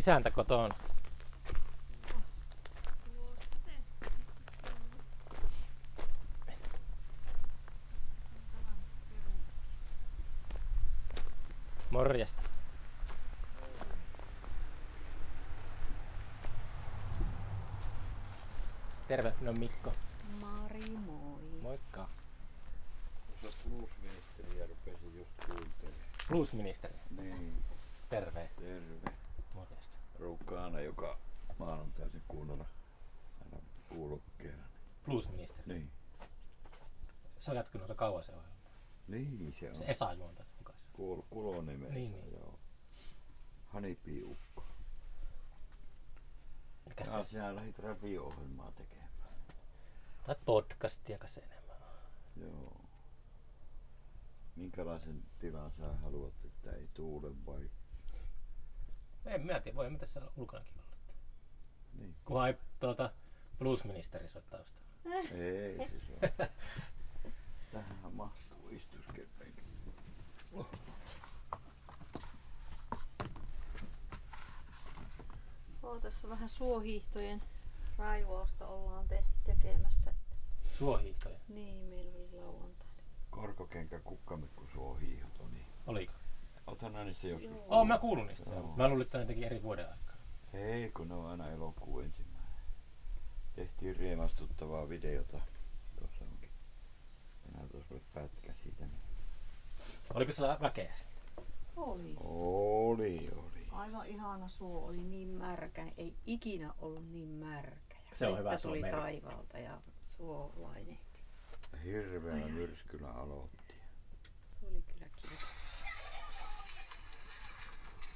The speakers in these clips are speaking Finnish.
isäntä kotona. Tuossa se. Morjesta. Terve, minä on Mikko. Mari, moi. Moikka. Tuossa bluesministeriä rupesin just kuuntelemaan. Bluesministeri. Niin, Terve. terve. Morjesta. Ruukkaa aina joka maanantaisin kuunnella aina kuulokkeena. Bluesministeri. Niin. Se on jatkunut aika kauan se ohjelma. Niin se on. Se Esa juontaa sen mukaan. Kuul, kulonimellä. Niin, niin. Joo. Hanipiukko. Mikä Ja sitä? sinä lähdit radio-ohjelmaa tekemään. Tai podcastia kas enemmän. Joo. Minkälaisen tilan sä haluat, että ei tuule vai? En mä tiedä, voi mitä siellä ulkonakin olla. Niin. Kunhan ei tuolta bluesministeri soi taustalla. Ei se on. Tähän mahtuu istuskelpenki. Oo, tässä vähän suohiihtojen raivausta ollaan te- tekemässä. Suohiihtoja. Niin, meillä oli lauantaina. Korkokenkä kukkamikku suo hiihto, niin. Oliko? Oothan nää niistä joskus Joo. Oo, mä kuulun niistä. Joo. Mä luulin, että ne teki eri vuoden aikaa. Ei, kun ne on aina elokuun ensimmäinen. Tehtiin riemastuttavaa videota. Enää tuossa olisi pätkä siitä. Niin. Oliko siellä väkeä sitten? Oli. Oli, oli. Aivan ihana suo, oli niin märkä. Ei ikinä ollut niin märkä. Ja Se on hyvä, se on tuli merkki. taivaalta ja suo lainehti. Hirveällä myrskyllä aloitti. Se oli kyllä kiva.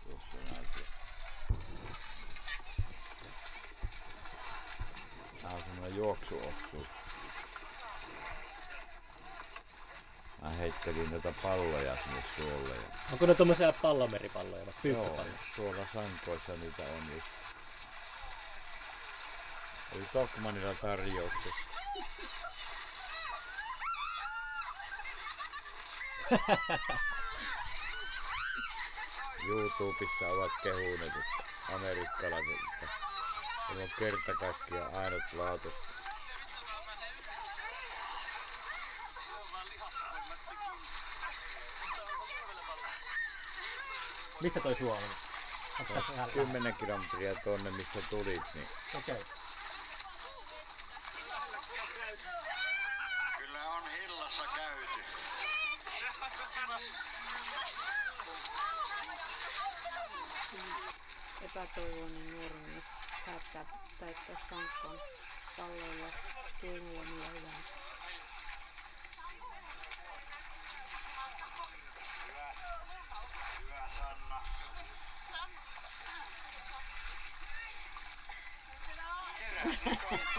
Tuossa näytti. Tää on semmonen juoksuosuus. Mä heittelin noita palloja sinne suolle. Ja Onko ne tommosia pallomeripalloja vai Joo, tuolla sankoissa niitä on just. Oli Tokmanilla tarjouksessa. YouTubessa ovat kehuneet, että amerikkalaiset, että on kerta kaikkiaan ainutlaatuista. Missä toi suo on? Ihan 10 kilometriä tonne, missä tulit, niin Okei. Okay. Kyllä on hillassa käyty. Epätoivoinen nuori mies päättää täyttää sankkoon palloilla keinoilla hyvänsä.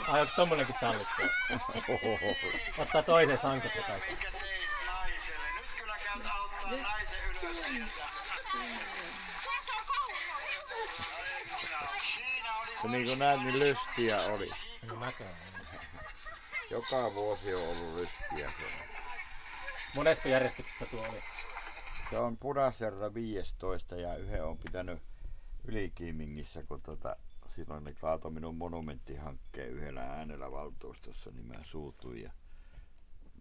Ai onks tommonenkin sallittu? Ottaa toisen sankosta kaikki. Naiselle? Nyt kyllä käyt auttaa naisen ylös sieltä. Se niin kuin näet, niin lystiä oli. Niin. Joka vuosi on ollut lystiä se. Monesko järjestyksessä tuo oli? Se on Pudasjärvellä 15 ja yhden on pitänyt Ylikiimingissä, kun tota, silloin ne kaatoi minun monumenttihankkeen yhdellä äänellä valtuustossa, niin mä suutuin ja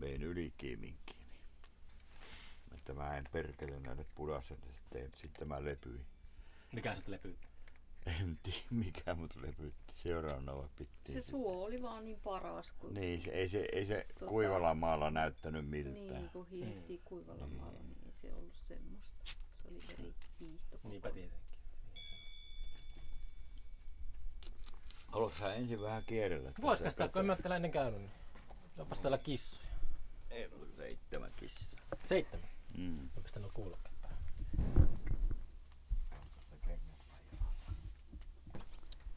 vein Ylikiiminkiin. Niin. Että mä en perkele näille Pudasjärvelle, sitten, sitten mä lepyin. Mikä se lepy? En tiedä mikä mut lepyytti. Seuraavana vaan pittiin. Se suo oli vaan niin paras, kun, Niin, se, ei se, ei se Tota- kuivalla maalla näyttänyt miltään. niin, kun hiihtii kuivalla Niin. maalla, niin ei se ollut semmoista. Se oli eri hiihto. Niinpä tietenkin. Haluatko sä ensin vähän kierrellä? Voisiko tätä sitä, kun en mä täällä ennen käynyt, niin onpas täällä kissoja. Ei ollut seitsemän kissaa. Seitsemän. Mm. Onko täällä kuulokkeet päällä?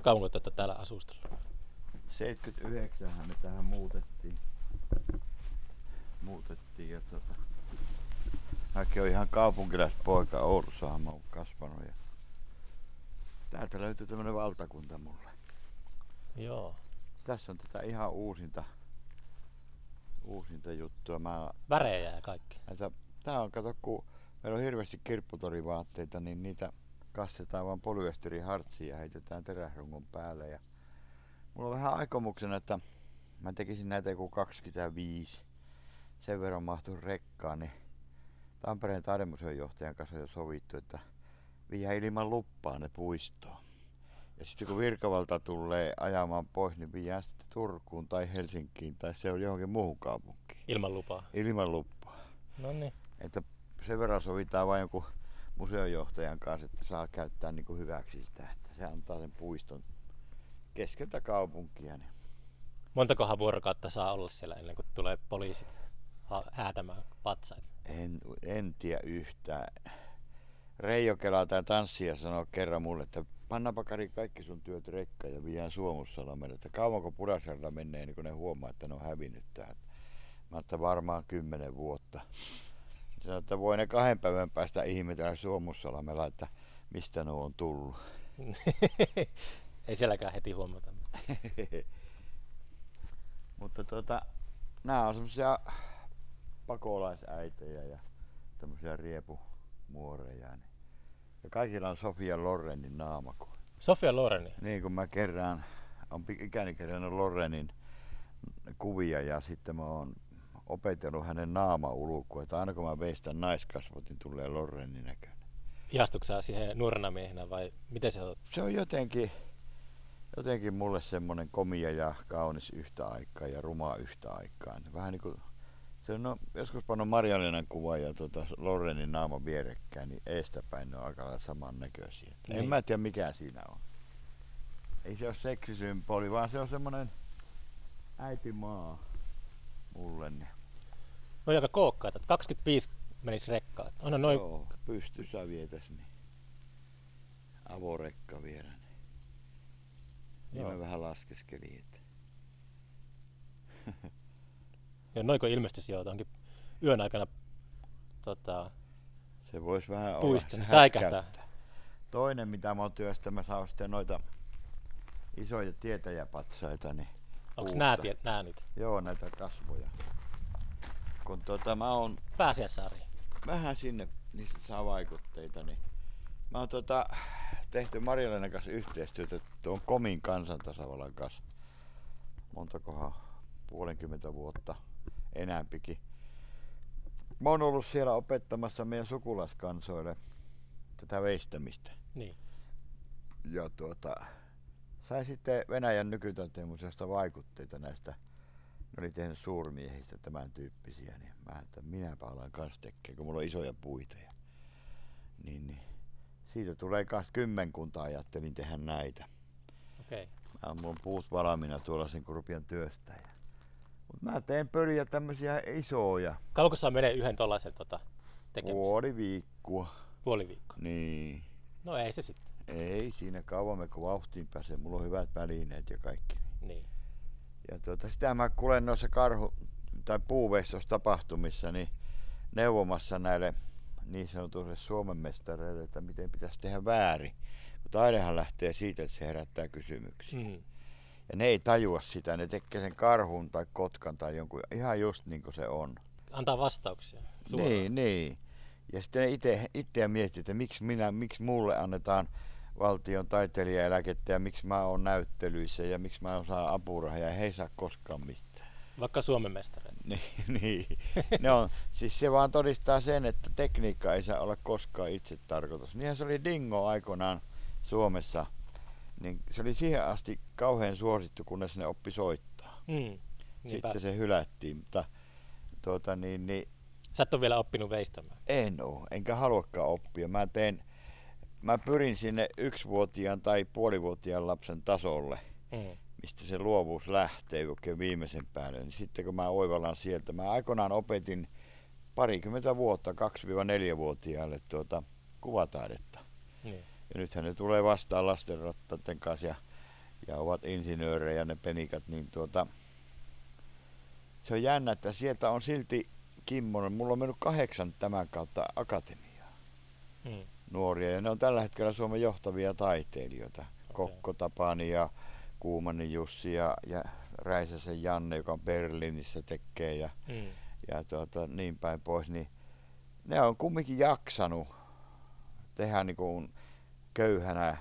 Kauanko tätä täällä asustella? 79 me tähän muutettiin. Muutettiin ja tota... Mäkin on ihan kaupunkilaispoika Oulussahan mä oon kasvanut ja täältä löytyy tämmönen valtakunta mulle. Joo. Tässä on tätä ihan uusinta, uusinta juttua. Mä, Värejä ja kaikki. näitä, tää on, kato, kun meillä on hirveästi kirpputorivaatteita, niin niitä kastetaan vaan polyesterihartsia ja heitetään teräsrungon päälle. Ja mulla on vähän aikomuksena, että mä tekisin näitä joku 25. Sen verran mahtuu rekkaan, niin Tampereen taidemuseon johtajan kanssa on jo sovittu, että viedään ilman luppaa ne puistoon. Ja sitten kun virkavalta tulee ajamaan pois, niin viedään sitten Turkuun tai Helsinkiin tai se on johonkin muuhun kaupunkiin. Ilman lupaa. Ilman luppaa. No niin. Että sen verran sovitaan vain jonkun museojohtajan kanssa, että saa käyttää niin kuin hyväksi sitä, että se antaa sen puiston keskeltä kaupunkia. Niin. Montakohan vuorokautta saa olla siellä ennen kuin tulee poliisit häätämään patsaita? En, en tiedä yhtään. Reijo Kela tai tanssija sanoi kerran mulle, että panna pakari kaikki sun työt rekkaan ja viedään Suomussalmelle, että kauanko Pudasjärvellä menee, niin kun ne huomaa, että ne on hävinnyt tähän. Mä että varmaan kymmenen vuotta. Sanoin, että voi ne kahden päivän päästä ihmetellä Suomussalmella, että mistä ne on tullut. Ei sielläkään heti huomata. Mutta tota, nämä on semmosia pakolaisäitejä ja tämmöisiä riepumuoreja. Niin. Ja kaikilla on Sofia Lorenin naama. Kun, Sofia Loreni. niin kun mä kerään, on ikäni kerännyt Lorenin kuvia ja sitten mä oon opetellut hänen naamaulukua, että aina kun mä veistän naiskasvot, niin tulee Lorenin näköinen. Ihastuksä siihen nuorena miehenä vai miten se on? Se on jotenkin, jotenkin mulle semmonen komia ja kaunis yhtä aikaa ja ruma yhtä aikaa. Vähän niin kuin, se on, no, joskus pannut Marjalinan kuva ja tuota Lorenin naama vierekkäin, niin eestäpäin ne on aika lailla saman näköisiä. Niin. En mä tiedä mikä siinä on. Ei se ole seksisymboli, vaan se on semmonen äitimaa mulle. Niin. No aika kookkaita. 25 menisi rekkaan. Anna noin. Joo, pystyssä vietäs niin. Avorekka vielä. Niin. Niin Joo. mä vähän laskeskelin, että Ja noinko ilmestyisi jo johonkin yön aikana tota, se voisi vähän olla puista, se säikähtää. Toinen, mitä mä oon työstämässä, on sitten noita isoja tietäjäpatsaita. Niin Onko nää, tie, nää nyt? Joo, näitä kasvoja. Kun tota, mä oon Pääsiäissaari. vähän sinne, niistä saa vaikutteita, niin mä oon tota, tehty Marjalainen kanssa yhteistyötä tuon Komin kansantasavallan kanssa. Montakohan puolenkymmentä vuotta enämpikin. Mä oon ollut siellä opettamassa meidän sukulaskansoille tätä veistämistä. Niin. Ja tuota, sai sitten Venäjän nykytanteemuseosta vaikutteita näistä. Ne oli tehnyt suurmiehistä tämän tyyppisiä, niin mä että minäpä alan kanssa tekemään, kun mulla on isoja puita. Ja, niin, niin. Siitä tulee kans kymmenkunta ajattelin tehdä näitä. Okei. Okay. Mä mulla on puut valmiina tuolla sen kun rupean työstä. Ja... Mut mä teen pöliä tämmösiä isoja. Kauanko sulla menee yhden tollasen tota, tekemiseen? Puoli viikkoa. Puoli viikkoa. Niin. No ei se sitten. Ei siinä kauan me kun vauhtiin pääsee. Mulla on hyvät välineet ja kaikki. Niin. Ja tuota, sitä mä kuulen noissa karhu- tai puuveistostapahtumissa niin neuvomassa näille niin sanotuille Suomen mestareille, että miten pitäisi tehdä väärin. Taidehan lähtee siitä, että se herättää kysymyksiä. Mm. Ja ne ei tajua sitä, ne tekee sen karhun tai kotkan tai jonkun ihan just niin kuin se on. Antaa vastauksia. Suoraan. Niin, niin. Ja sitten ne itse, itseä miettii, että miksi, minä, miksi mulle annetaan valtion taiteilijaeläkettä ja miksi mä oon näyttelyissä ja miksi mä saan apurahaa ja he ei saa koskaan mistään. Vaikka Suomen mestari. Niin, niin. Ne on, siis se vaan todistaa sen, että tekniikka ei saa olla koskaan itse tarkoitus. Niinhän se oli Dingo aikoinaan Suomessa. Niin se oli siihen asti kauhean suosittu, kunnes ne oppi soittaa. Mm. Niinpä. Sitten se hylättiin, mutta tuota, niin, niin, Sä et ole vielä oppinut veistämään. en oo, enkä haluakaan oppia. Mä teen, mä pyrin sinne yksivuotiaan tai puolivuotiaan lapsen tasolle, Mm. mistä se luovuus lähtee oikein viimeisen päälle. Niin sitten kun mä oivallan sieltä, mä aikoinaan opetin parikymmentä vuotta 2-4-vuotiaille tuota kuvataidetta. Niin. Ja nythän ne tulee vastaan lastenrattaiden kanssa ja, ja ovat insinöörejä ne penikat, niin tuota, se on jännä, että sieltä on silti Kimmonen, mulla on mennyt kahdeksan tämän kautta akatemiaa Mm. nuoria ja ne on tällä hetkellä Suomen johtavia taiteilijoita. Kokko Tapani ja Kuumanin Jussi ja, ja Räisäsen Janne, joka on Berliinissä tekee ja, Mm. ja tuota, niin päin pois, niin ne on kumminkin jaksanut tehdä niin kuin köyhänä,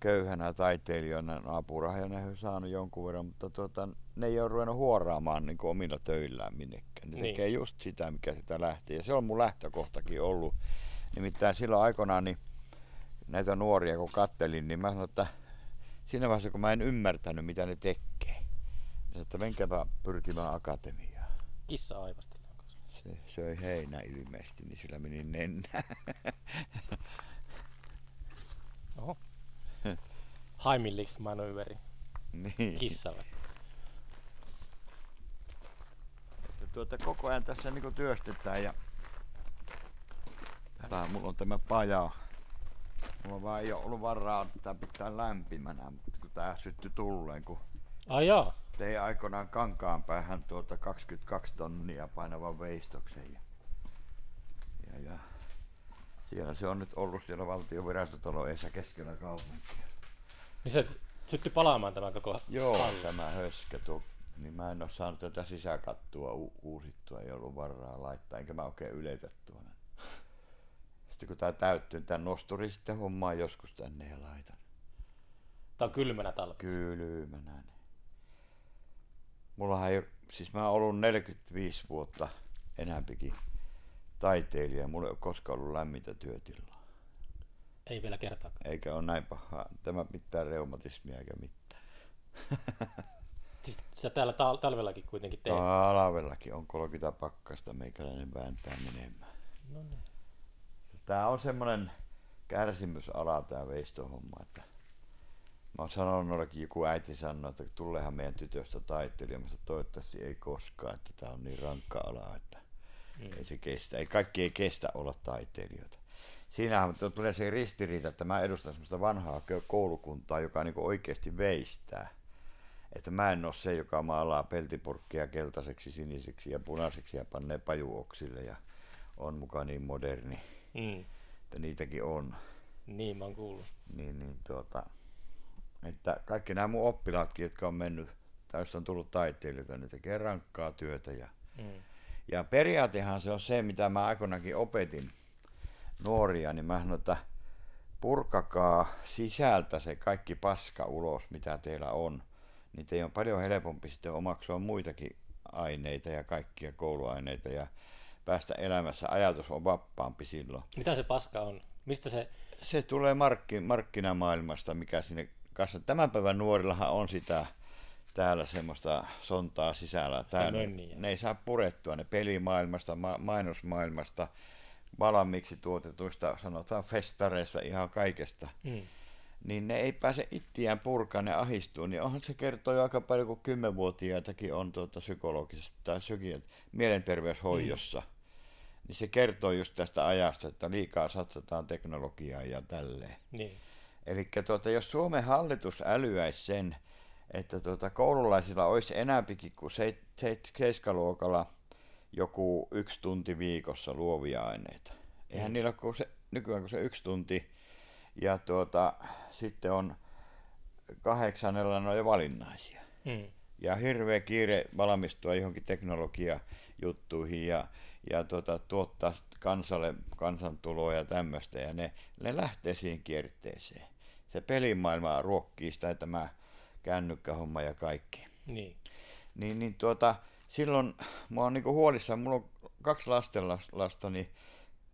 köyhänä taiteilijana. Apurahoja ne on saanut jonkun verran, mutta tuota, ne ei ole ruvennut huoraamaan niin kuin omilla töillään minnekään. Ne Niin. niin. tekee just sitä, mikä sitä lähtee. Ja se on mun lähtökohtakin ollut. Nimittäin silloin aikoinaan niin näitä nuoria kun kattelin, niin mä sanoin, että siinä vaiheessa kun mä en ymmärtänyt mitä ne tekee, niin että menkääpä pyrkimään akatemiaan. Kissa aivasteli. Se söi heinä ilmeisesti, niin sillä meni nennä. Oho. Heimlich manöveri. niin. Kissalle. Että tuota, koko ajan tässä niinku työstetään ja täällä mulla on tämä paja. Mulla vaan ei ole ollut varaa ottaa pitää lämpimänä, mutta kun tää syttyi tulleen, kun Ai jaa. tein aikoinaan kankaan päähän tuota 22 tonnia painavan veistoksen. Ja, ja, ja siellä se on nyt ollut siellä valtion virastotaloissa keskellä kaupunkia. Niin se syttyi palaamaan tämä koko Joo, halli. tämä höskä tuo, niin mä en ole saanut tätä sisäkattua u- uusittua, ei ollut varaa laittaa, enkä mä oikein yletä tuonne. Sitten kun tää täyttyy, tän nosturi sitten hommaa joskus tänne ja laitan. Tää on kylmänä talvi. Kylmänä. niin. Mullahan ei, siis mä oon ollut 45 vuotta enämpikin taiteilija, mulla ei ole koskaan ollut lämmintä työtilaa. Ei vielä kertaakaan. Eikä ole näin pahaa, tämä mitään reumatismia eikä mitään. Siis sitä täällä tal- talvellakin kuitenkin teet. Talvellakin on 30 pakkasta, meikäläinen vääntää menemään. No niin. Tää on semmonen kärsimysala tää veistohomma, että mä oon sanonut noillekin, joku äiti sanoi, että tuleehan meidän tytöstä taiteilija, mutta toivottavasti ei koskaan, että tää on niin rankka ala, että Mm. ei se kestä. Ei kaikki ei kestä olla taiteilijoita. Siinähän tulee se ristiriita, että mä edustan semmoista vanhaa koulukuntaa, joka niinku oikeasti veistää. Että mä en ole se, joka maalaa peltipurkkia keltaiseksi, siniseksi ja punaiseksi ja panee pajuoksille ja on mukaan niin moderni, Mm. että niitäkin on. Niin, mä oon kuullut. Niin, niin tuota, että kaikki nämä mun oppilaatkin, jotka on mennyt, tai on tullut taiteilijoita, ne tekee rankkaa työtä. Ja, Mm. Ja periaatehan se on se, mitä mä aikoinakin opetin nuoria, niin mä sanoin, että purkakaa sisältä se kaikki paska ulos, mitä teillä on. Niin teidän on paljon helpompi sitten omaksua muitakin aineita ja kaikkia kouluaineita ja päästä elämässä. Ajatus on vapaampi silloin. Mitä se paska on? Mistä se... Se tulee markki, markkinamaailmasta, mikä sinne kanssa. Tämän päivän nuorillahan on sitä täällä semmoista sontaa sisällä. Tää, mönniä. ne ei saa purettua ne pelimaailmasta, ma- mainosmaailmasta, valmiiksi tuotetuista, sanotaan festareista, ihan kaikesta. Mm. Niin ne ei pääse ittiään purkaan, ne ahistuu. Niin onhan se kertoo jo aika paljon, kun kymmenvuotiaitakin on tuota psykologisessa tai psyki- mielenterveyshoidossa. Mm. Niin se kertoo just tästä ajasta, että liikaa satsataan teknologiaan ja tälleen. Niin. Eli tuota, jos Suomen hallitus älyäisi sen, että tuota, koululaisilla olisi enääpikin kuin seit, seit, seiskaluokalla joku yksi tunti viikossa luovia aineita. Eihän Mm. niillä ole kuin se, nykyään kuin se yksi tunti, ja tuota, sitten on kahdeksannella ne on jo valinnaisia. Mm. Ja hirveä kiire valmistua johonkin teknologiajuttuihin ja, ja tuota, tuottaa kansalle kansantuloa ja tämmöistä. Ja ne, ne lähtee siihen kierteeseen. Se pelimaailma ruokkii sitä tämä kännykkähomma ja kaikki. Niin. Niin, niin tuota, silloin mä oon niinku huolissaan, mulla on kaksi lastenlastani,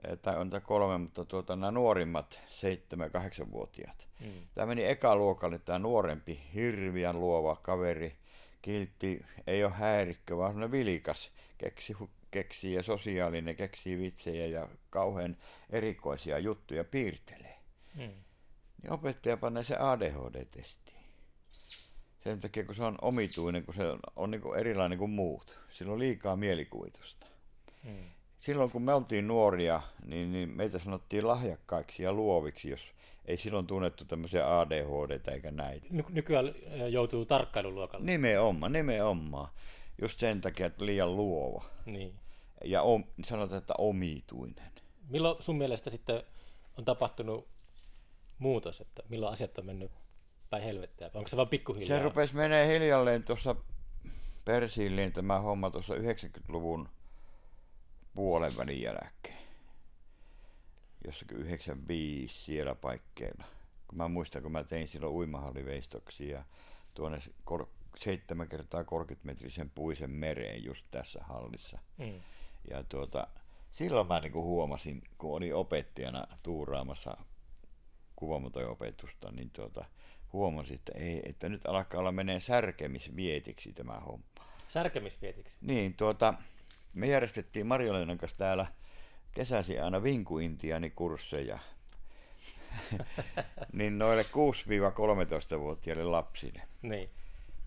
eh, tai on kolme, mutta tuota, nämä nuorimmat, 7-8-vuotiaat. Mm. Tämä meni ekaluokalle, tämä nuorempi, hirviän luova kaveri, kiltti, ei ole häirikkö, vaan semmoinen vilikas, keksi, keksii ja sosiaalinen, keksii vitsejä ja kauhean erikoisia juttuja piirtelee. Mm. Niin opettaja panee se ADHD-testiin. Sen takia, kun se on omituinen, kun se on, on niin kuin erilainen kuin muut. Sillä on liikaa mielikuvitusta. Mm. Silloin kun me oltiin nuoria, niin, niin meitä sanottiin lahjakkaiksi ja luoviksi, jos ei silloin tunnettu tämmöisiä ADHD eikä näitä. Ny- nykyään joutuu tarkkailuluokalle. Nimenomaan, nimenomaan. Just sen takia, että liian luova. Niin. Ja om, sanotaan, että omituinen. Milloin sun mielestä sitten on tapahtunut muutos, että milloin asiat on mennyt päin helvettiä? Onko se vaan pikkuhiljaa? Se rupesi menee hiljalleen tuossa persiilleen tämä homma tuossa 90-luvun puolen välin jälkeen. Jossakin 95 siellä paikkeilla. kun mä muistan, kun mä tein silloin uimahalliveistoksia tuonne kor- 7 kertaa 30 metrisen puisen mereen just tässä hallissa. Mm. Ja tuota, silloin mä niin huomasin, kun olin opettajana tuuraamassa kuvamotojen niin tuota, huomasin, että, ei, että nyt alkaa olla menee särkemisvietiksi tämä homma. Särkemisvietiksi? Niin, tuota, me järjestettiin Marjolenan kanssa täällä kesäsi aina vinkuintiaanikursseja niin noille 6-13-vuotiaille lapsille. Niin.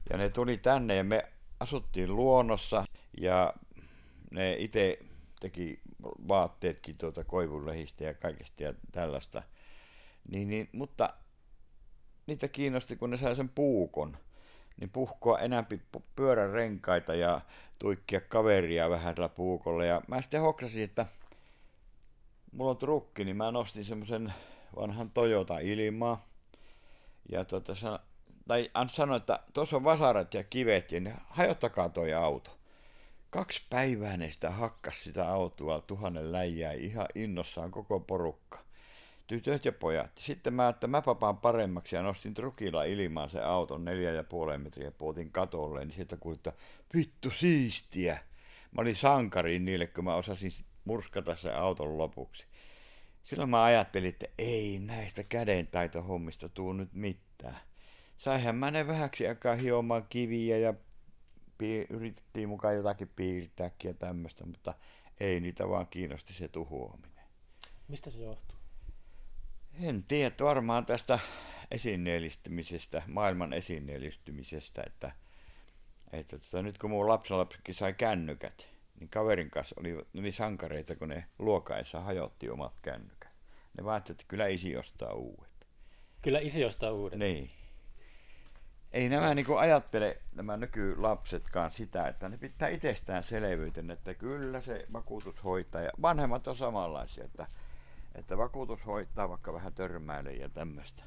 Ja ne tuli tänne ja me asuttiin luonnossa ja ne itse teki vaatteetkin tuota koivunlehistä ja kaikesta ja tällaista. Niin, niin, mutta niitä kiinnosti, kun ne sai sen puukon, niin puhkoa enämpi pyörän renkaita ja tuikkia kaveria vähän tällä puukolla. Ja mä sitten hoksasin, että mulla on trukki, niin mä nostin semmoisen vanhan Toyota Ilmaa. Ja tota, tai sanoi, että tuossa on vasarat ja kivet, ne, hajottakaa toi auto. Kaksi päivää ne sitä hakkas sitä autoa, tuhannen läjää, ihan innossaan koko porukka. Tytöt ja pojat. Sitten mä, että mä papaan paremmaksi ja nostin trukilla ilmaan se auton neljä ja puolen metriä puotin katolle, niin sieltä kuulin, että vittu siistiä. Mä olin sankari niille, kun mä osasin murskata se auton lopuksi. Silloin mä ajattelin, että ei näistä kädentaitohommista tuu nyt mitään. Saihan mä ne vähäksi aikaa hiomaan kiviä ja pi- yritettiin mukaan jotakin piirtääkin ja tämmöistä, mutta ei niitä vaan kiinnosti se tuhoaminen. Mistä se johtuu? En tiedä, varmaan tästä esineellistymisestä, maailman esineellistymisestä, että, että tota, nyt kun mun lapsenlapsikin sai kännykät, niin kaverin kanssa oli, oli sankareita, kun ne luokaissa hajotti omat kännykät. Ne vaatii, että kyllä isi ostaa uudet. Kyllä isi ostaa uudet. Niin. Ei nämä niin ajattele, nämä nykylapsetkaan sitä, että ne pitää itsestään selvyyten, että kyllä se vakuutus hoitaa. Ja vanhemmat on samanlaisia, että, että vakuutus hoitaa vaikka vähän törmäilyä ja tämmöistä.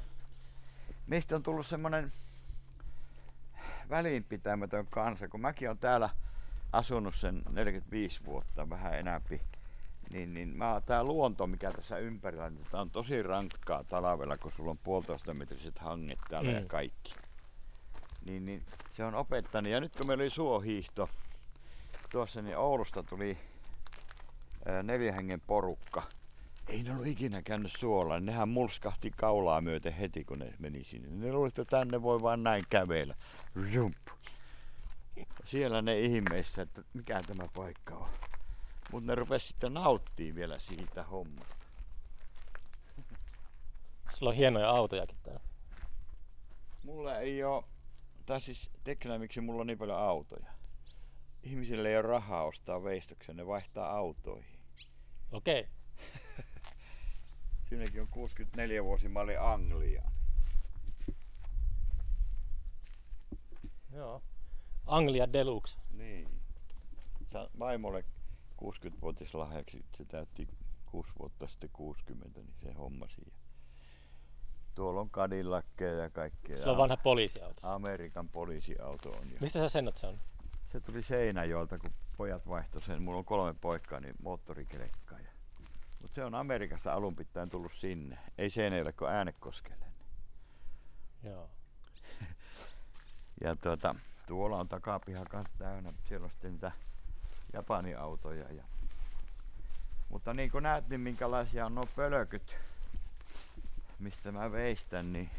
Mistä on tullut semmoinen välinpitämätön kansa, kun mäkin on täällä asunut sen 45 vuotta, vähän enämpi, niin, niin mä, tää luonto, mikä tässä ympärillä, niin tää on tosi rankkaa talvella, kun sulla on puolitoista metriset hanget täällä mm. ja kaikki. Niin, niin se on opettanut. Ja nyt kun meillä oli suohiihto tuossa, niin Oulusta tuli neljä hengen porukka. Ei ne ollut ikinä käynyt suolla. Nehän mulskahti kaulaa myöten heti, kun ne meni sinne. Ne luulivat, että tänne voi vaan näin kävellä. Jump siellä ne ihmeissä, että mikä tämä paikka on. Mutta ne rupesi sitten nauttii vielä siitä hommasta. Sulla on hienoja autojakin täällä. Mulla ei ole, tai siis teknä miksi mulla on niin paljon autoja. Ihmisille ei ole rahaa ostaa veistoksia, ne vaihtaa autoihin. Okei. Okay. Siinäkin on 64 vuosi, mä olin Angliaan. Joo. Anglia Deluxe. Niin. Vaimolle 60-vuotis lahjaksi, se täytti 6 vuotta sitten 60, niin se hommasi. Ja tuolla on Cadillackeja ja kaikkea. Se on vanha poliisiauto. Amerikan poliisiauto on. Mistä sä sen se on? Se tuli Seinäjoelta, kun pojat vaihtoi sen. Mulla on kolme poikaa, niin moottorikelekkaa. Ja... Mutta se on Amerikasta alun pitäen tullut sinne. Ei Seinäjoelle kuin Äänekoskelle. Joo. ja tuota, tuolla on takapiha kanssa täynnä. Siellä on sitten niitä Japani-autoja. Ja... Mutta niin kuin näet, niin minkälaisia on nuo pölkyt, mistä mä veistän, niin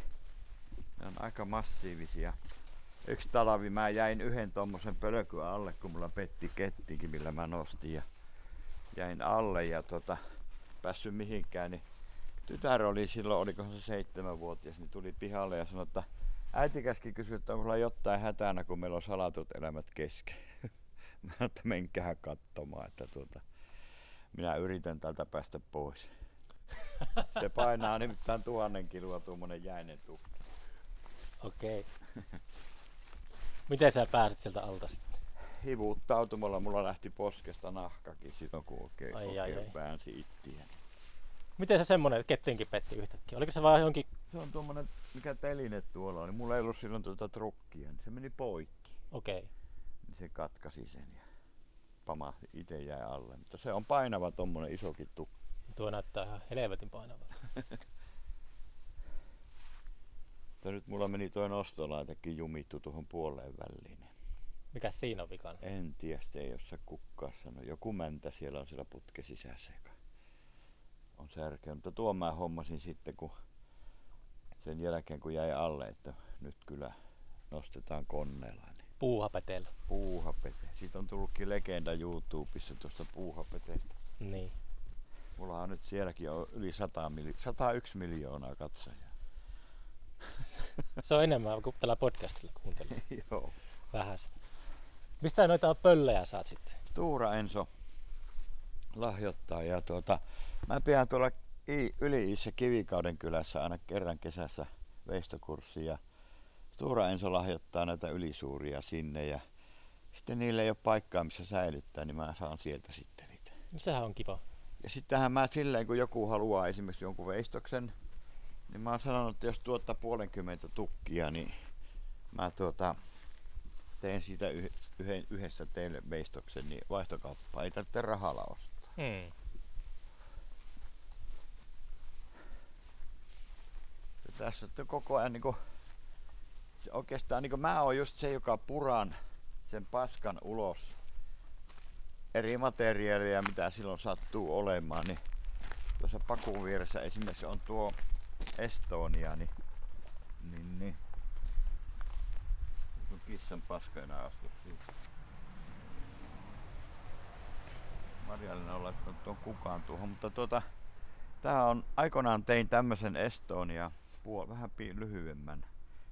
ne on aika massiivisia. Yksi talavi mä jäin yhden tommosen pölky alle, kun mulla petti kettikin, millä mä nostin ja jäin alle ja tota, päässyt mihinkään, niin tytär oli silloin, oliko se seitsemänvuotias, niin tuli pihalle ja sanoi, että äiti käski kysyä, että onko jotain hätänä, kun meillä on salatut elämät kesken. Mä että menkää katsomaan, että tuota, minä yritän tältä päästä pois. Se painaa nimittäin tuhannen kiloa tuommoinen jäinen tukki. Okei. Okay. Miten sä pääsit sieltä alta sitten? Hivuuttautumalla mulla lähti poskesta nahkakin silloin, kun oikein, ai, oikein ai, ai. väänsi ittiä. Miten se semmonen kettinkin petti yhtäkkiä? Oliko se vaan johonkin... Se on tuommoinen, mikä teline tuolla on, niin mulla ei ollut silloin tuota trukkia, niin se meni poikki. Okei. Okay. Niin se katkasi sen ja pama itse jäi alle. Mutta se on painava tuommoinen isokin tukki. Tuo näyttää ihan helvetin painavalta. Mutta nyt mulla meni toi nostolaitekin jumittu tuohon puoleen väliin. Mikä siinä on vikana? En tiedä, se ei osaa kukaan sanoa. Joku mäntä siellä on siellä putke sisässä, joka on särkeä. Mutta tuon mä hommasin sitten, kun sen jälkeen kun jäi alle, että nyt kyllä nostetaan koneella. Niin Puuhapeteellä. puuhapete. Siitä on tullutkin legenda YouTubessa tuosta puuhapeteesta. Niin. Mulla on nyt sielläkin jo yli 100 mili- 101 miljoonaa katsojaa. Se on enemmän kuin tällä podcastilla kuuntelee. Joo. Vähäs. Mistä noita pöllejä saat sitten? Tuura Enso lahjoittaa ja tuota, mä pidän tuolla I- Yli-Iissä Kivikauden kylässä aina kerran kesässä veistokurssia. Tuura Enso lahjoittaa näitä ylisuuria sinne ja sitten niille ei ole paikkaa missä säilyttää, niin mä saan sieltä sitten niitä. No, sehän on kiva. Ja sittenhän mä silleen, kun joku haluaa esimerkiksi jonkun veistoksen, niin mä oon sanonut, että jos tuottaa puolenkymmentä tukkia, niin mä tuota, teen siitä yh- yhden, yhdessä teille veistoksen, niin vaihtokauppaa ei tarvitse rahalla ostaa. Hmm. Ja tässä on koko ajan niin se oikeastaan niin mä oon just se, joka puran sen paskan ulos eri materiaaleja, mitä silloin sattuu olemaan, niin tuossa pakun vieressä esimerkiksi on tuo Estonia, niin, niin, niin. Kissan paska enää astu siitä. Marjallinen on laittanut tuon kukaan tuohon, mutta tuota, tää on, aikoinaan tein tämmösen Estonia, puol, vähän pi- lyhyemmän.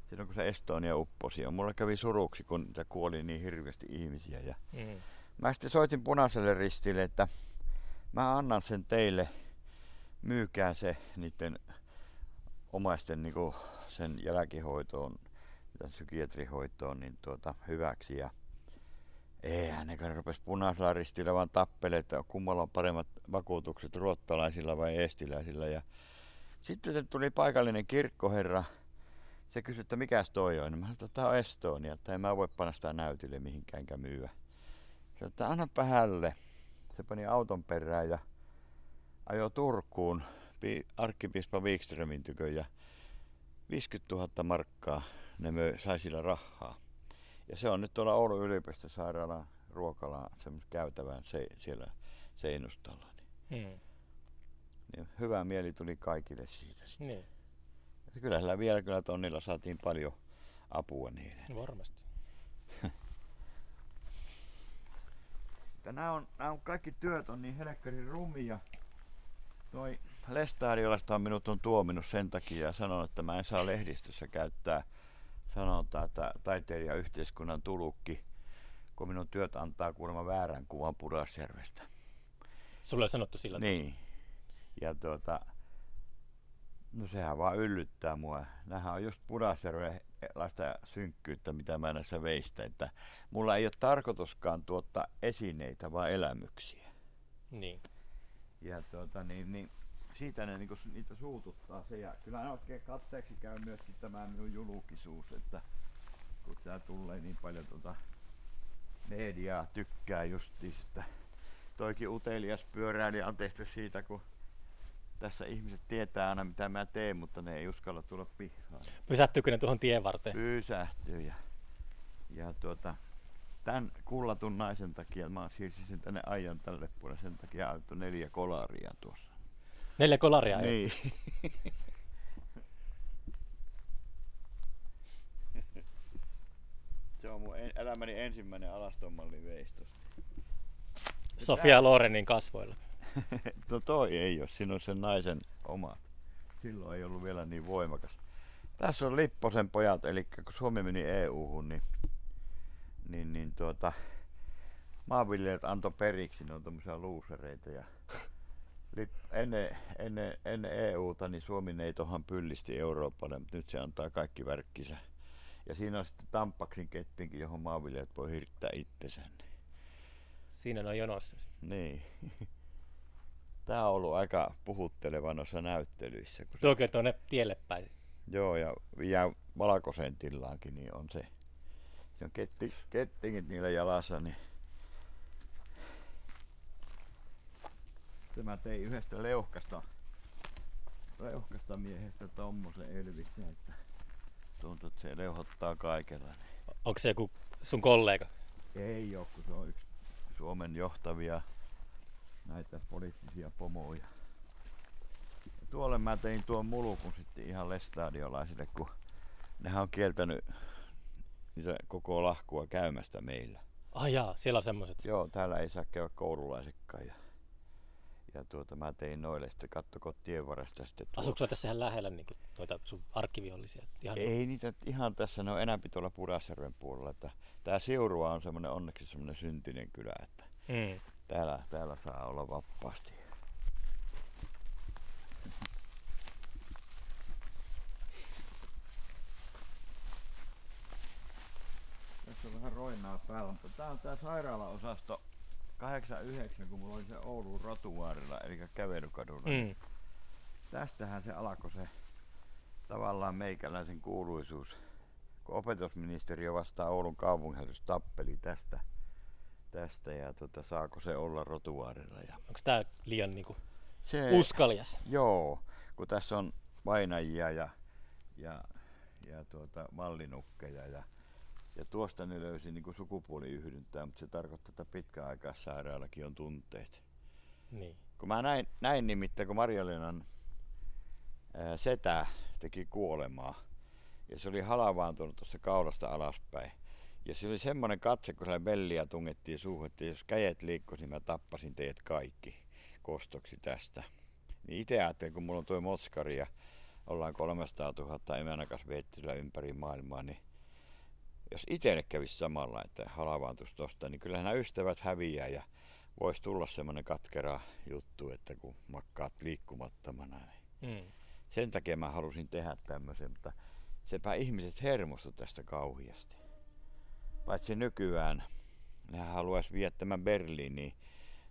Silloin kun se Estonia upposi ja mulla kävi suruksi, kun niitä kuoli niin hirveästi ihmisiä. Ja Hmm. Mä sitten soitin punaiselle ristille, että mä annan sen teille, myykää se niiden omaisten niin sen jälkihoitoon, psykiatrihoitoon niin tuota, hyväksi. Ja eihän ne kun rupesi punaisella ristillä vaan tappele, että kummalla on paremmat vakuutukset, ruottalaisilla vai eestiläisillä. Ja sitten se tuli paikallinen kirkkoherra, se kysyi, että mikäs toi on. Mä sanoin, että tää on Estonia, että en mä voi panna sitä näytille mihinkään myyä. Se että annapa hälle. Se pani auton perään ja ajoi Turkuun pi- arkkipiispa Wikströmin tykö ja 50 000 markkaa ne möi, sai sillä rahaa. Ja se on nyt tuolla Oulun yliopistosairaalan ruokalaan semmoisen käytävän se, siellä seinustalla. Niin, Hmm. niin hyvä mieli tuli kaikille siitä. sitten. Niin, Ja Kyllä sillä vielä kyllä tonnilla saatiin paljon apua niille. varmasti. Että nämä on, nämä on kaikki työt on niin helekkarin rumia. Toi Lestadiolasta minut on tuominut sen takia ja sanonut, että mä en saa lehdistössä käyttää sanontaa, että taiteilija yhteiskunnan tulukki, kun minun työt antaa kuulemma väärän kuvan Pudasjärvestä. Sulle on sanottu sillä Niin. Ja tuota, no sehän vaan yllyttää mua. Nämähän on just Pudasjärveläistä synkkyyttä, mitä mä näissä veistä, että mulla ei ole tarkoituskaan tuottaa esineitä, vaan elämyksiä. Niin. Ja tuota, niin, niin, siitä ne niinku, niitä suututtaa se. Ja kyllä ne oikein katteeksi käy myöskin tämä minun julkisuus, että kun tää tulee niin paljon tuota mediaa tykkää justiin, että toikin utelias pyöräilijä on tehty siitä, kun tässä ihmiset tietää aina mitä mä teen, mutta ne ei uskalla tulla pihaan. Pysättyykö ne tuohon tien varteen? Pysähtyy ja, ja tuota, tämän kullatun naisen takia mä siirsin sen tänne ajan tälle puolelle, sen takia ajettu neljä kolaria tuossa. Neljä kolaria ei. Niin. Se on mun en, elämäni ensimmäinen alastomallin veistos. Sofia Lorenin kasvoilla. no toi ei ole, siinä on sen naisen oma. Silloin ei ollut vielä niin voimakas. Tässä on Lipposen pojat, eli kun Suomi meni EU-hun, niin, niin, niin tuota, maanviljelijät antoi periksi, ne on tommosia luusereita. Ja ennen, ennen, ennen EUta niin Suomi neitohan pyllisti Euroopalle, mutta nyt se antaa kaikki värkkinsä. Ja siinä on sitten Tampaksin kettinkin, johon maanviljelijät voi hirttää itsensä. Siinä on jonossa. Niin. Tämä on ollut aika puhutteleva noissa näyttelyissä. Kun se, tuonne tielle päin. joo, ja, ja valkoisen tillaankin niin on se. Se on ketti, kettingit niillä jalassa, niin Tämä tein yhdestä leuhkasta, leuhkasta miehestä tommosen elviksen, että Tuntuu, että se leuhottaa kaikella. Onko se joku sun kollega? Ei ole, kun se on yksi Suomen johtavia näitä poliittisia pomoja. Ja tuolle mä tein tuon mulukun sitten ihan lestadiolaisille, kun nehän on kieltänyt niitä koko lahkua käymästä meillä. Ah jaa, siellä on semmoset. Joo, täällä ei saa käydä koululaisekkaan. Ja, ja tuota, mä tein noille sitten, kattoko tien sitten. tuo- Asuuko tässä ihan lähellä niin noita sun arkkiviollisia? Ihan Ei niitä ihan tässä, ne on enämpi tuolla Pudasjärven puolella. Että tää Siurua on semmoinen onneksi semmoinen syntinen kylä, että Mm. täällä, täällä saa olla vapaasti. Tässä on vähän roinaa päällä, mutta tää on tää sairaalaosasto 89, kun mulla oli se Oulun rotuvaarilla, eli kävelykadulla. Mm. Tästähän se alkoi se tavallaan meikäläisen kuuluisuus. Kun opetusministeriö vastaa Oulun kaupunginhallitus tappeli tästä, tästä ja tota, saako se olla rotuvaarilla. Ja Onko tää liian niinku se, uskalias? Joo, kun tässä on vainajia ja, ja, ja tuota, mallinukkeja ja, ja tuosta ne löysi niin sukupuoliyhdyntää, mutta se tarkoittaa, että pitkäaikaissairaallakin on tunteet. Niin. Kun mä näin, näin nimittäin, kun Marjalinan setä teki kuolemaa, ja se oli halavaantunut tuosta kaulasta alaspäin. Ja se oli semmoinen katse, kun sillä velliä tungettiin suuhun, että jos käjet liikkuisi, niin mä tappasin teidät kaikki kostoksi tästä. Niin itse ajattelin, kun mulla on tuo Motskari ja ollaan 300 000 emänakas veettyllä ympäri maailmaa, niin jos itselle kävisi samalla, että halavaantuisi tosta, niin kyllähän nämä ystävät häviää ja voisi tulla semmoinen katkera juttu, että kun makkaat liikkumattomana. Niin Mm. sen takia mä halusin tehdä tämmöisen, mutta sepä ihmiset hermostu tästä kauhiasti. Paitsi nykyään, nehän haluaisi viedä tämän Berliiniin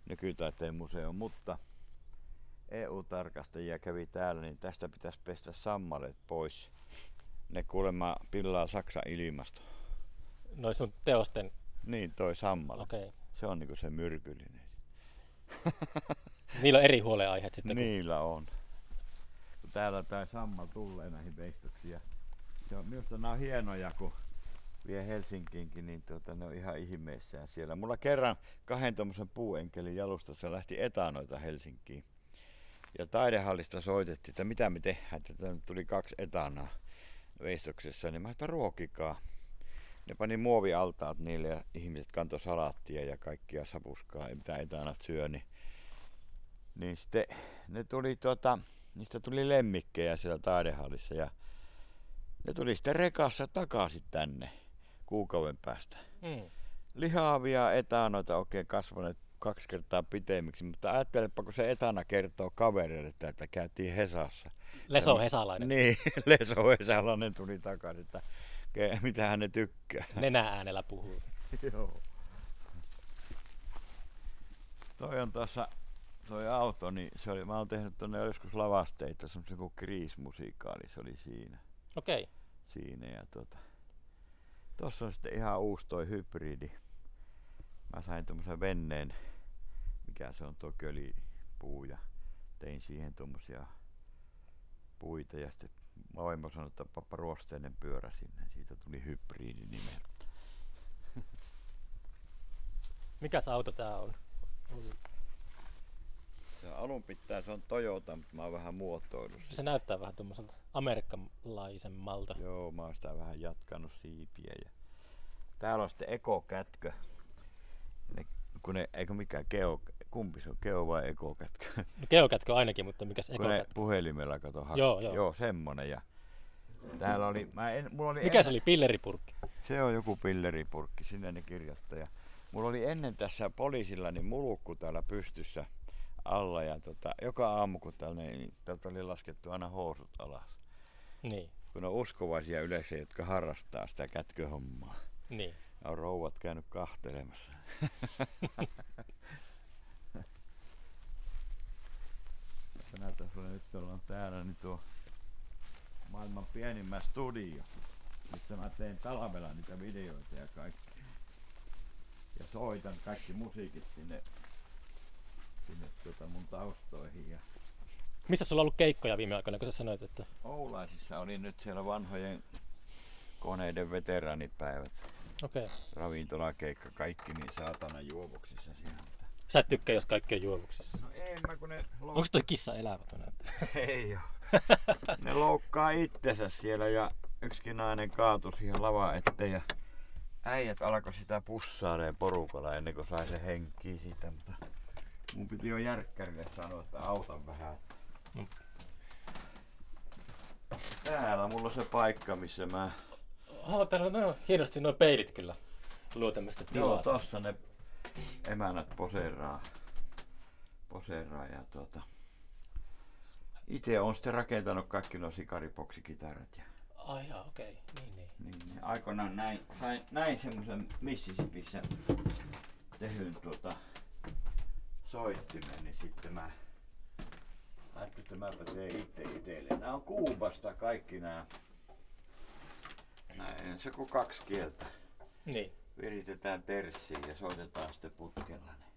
nykytaiteen museoon, mutta EU-tarkastajia kävi täällä, niin tästä pitäisi pestä sammalet pois. Ne kuulemma pillaa Saksan ilmasto. Noin sun teosten, Niin, toi sammale. okei. Okay. Se on niinku se myrkyllinen. Niillä on eri huolenaiheet sitten. Kun... Niillä on. Kun täällä tää sammal tulee näihin veistoksiin. Se on, minusta nämä on hienoja, kun vie Helsinkiinkin, niin tuota, ne on ihan ihmeissään siellä. Mulla kerran kahden tuommoisen puuenkelin jalustassa lähti etanoita Helsinkiin. Ja taidehallista soitettiin, että mitä me tehdään, että tuli kaksi etanaa veistoksessa, niin mä että ruokikaa. Ne pani muovialtaat niille ja ihmiset kantoi salaattia ja kaikkia sapuskaa, ei mitään etanat syö, niin niin sitten ne tuli tota, niistä tuli lemmikkejä siellä taidehallissa ja ne tuli sitten rekassa takaisin tänne kuukauden päästä. Mm. Lihaavia etanoita oikein kasvaneet kaksi kertaa pitemmiksi, mutta ajattelepa, kun se etana kertoo kavereille, että, että käytiin Hesassa. Leso Hesalainen. Niin, Leso Hesalainen tuli takaisin, että mitä hän ne tykkää. Nenä äänellä puhuu. Joo. Toi on tuossa, toi auto, niin se oli, mä oon tehnyt tonne joskus lavasteita, semmoisen kuin Kriis-musikaali, se oli siinä. Okei. Okay. siinä ja tota, tossa on sitten ihan uusi toi hybridi. Mä sain tommosen venneen, mikä se on tuo kölipuu ja tein siihen tommosia puita ja sitten vaimo sanoi, että pappa ruosteinen pyörä sinne. Siitä tuli hybridi nimeltä. Mikäs auto tää on? Se alun pitää, se on Toyota, mutta mä oon vähän muotoillut sitä. Se näyttää vähän tommoselta amerikkalaisemmalta. Joo, mä oon sitä vähän jatkanut siipiä. Ja... Täällä on sitten ekokätkö. Ne, kun ne, eikö mikään keo, kumpi se on, keo vai ekokätkö? No geokätkö ainakin, mutta mikäs kun ne ekokätkö? puhelimella kato hak- Joo, joo. joo, semmonen. Ja täällä oli, mä en, mulla oli Mikä ennen, se oli? Pilleripurkki? Se on joku pilleripurkki, sinne ne kirjoittaa. Ja mulla oli ennen tässä poliisilla niin mulukku täällä pystyssä alla ja tota, joka aamu kun täällä, niin täältä oli laskettu aina housut alas. Niin, Kun on uskovaisia yleisöjä, jotka harrastaa sitä kätköhommaa. niin. On rouvat käynyt kahtelemassa. Tässä näyttää sulle nyt ollaan täällä niin tuo maailman pienimmä studio, missä mä teen talvella niitä videoita ja kaikki. Ja soitan kaikki musiikit sinne, sinne tuota mun taustoihin. Ja Missä sulla on ollut keikkoja viime aikoina, kun sä sanoit, että... Oulaisissa oli nyt siellä vanhojen koneiden veteraanipäivät, Okei. Okay. ravintolakeikka, kaikki niin saatana juovuksissa. Sä et tykkää, jos kaikki on juovuksissa. No ei mä kun ne lou- Onko toi kissa elävä tuo? Ei oo. ne loukkaa itsensä siellä ja yksikin nainen kaatui siihen lava eteen ja äijät alkoi sitä pussaaleen porukalla ennen kuin sai se henkiä siitä, mutta mun piti jo järkkärille sanoa, että autan vähän. Mm. Täällä mulla on se paikka, missä mä... Oh, täällä on no, hienosti nuo peilit kyllä. Luo tämmöistä Joo, tilaa. tossa ne emänät poseeraa. Poseeraa ja tuota... Itse on sitten rakentanut kaikki nuo sikaripoksikitarat ja Ai jaa, okei. Okay. Niin, niin. Niin, niin aikoinaan näin, sain, näin semmoisen Mississippissä tehyn tuota soittimen, niin sitten mä ajattelin, että mäpä teen itse itselle. Nämä on Kuubasta kaikki nämä. Näin, se kuin kaksi kieltä. Niin. Viritetään terssiin ja soitetaan sitten putkella. Niin.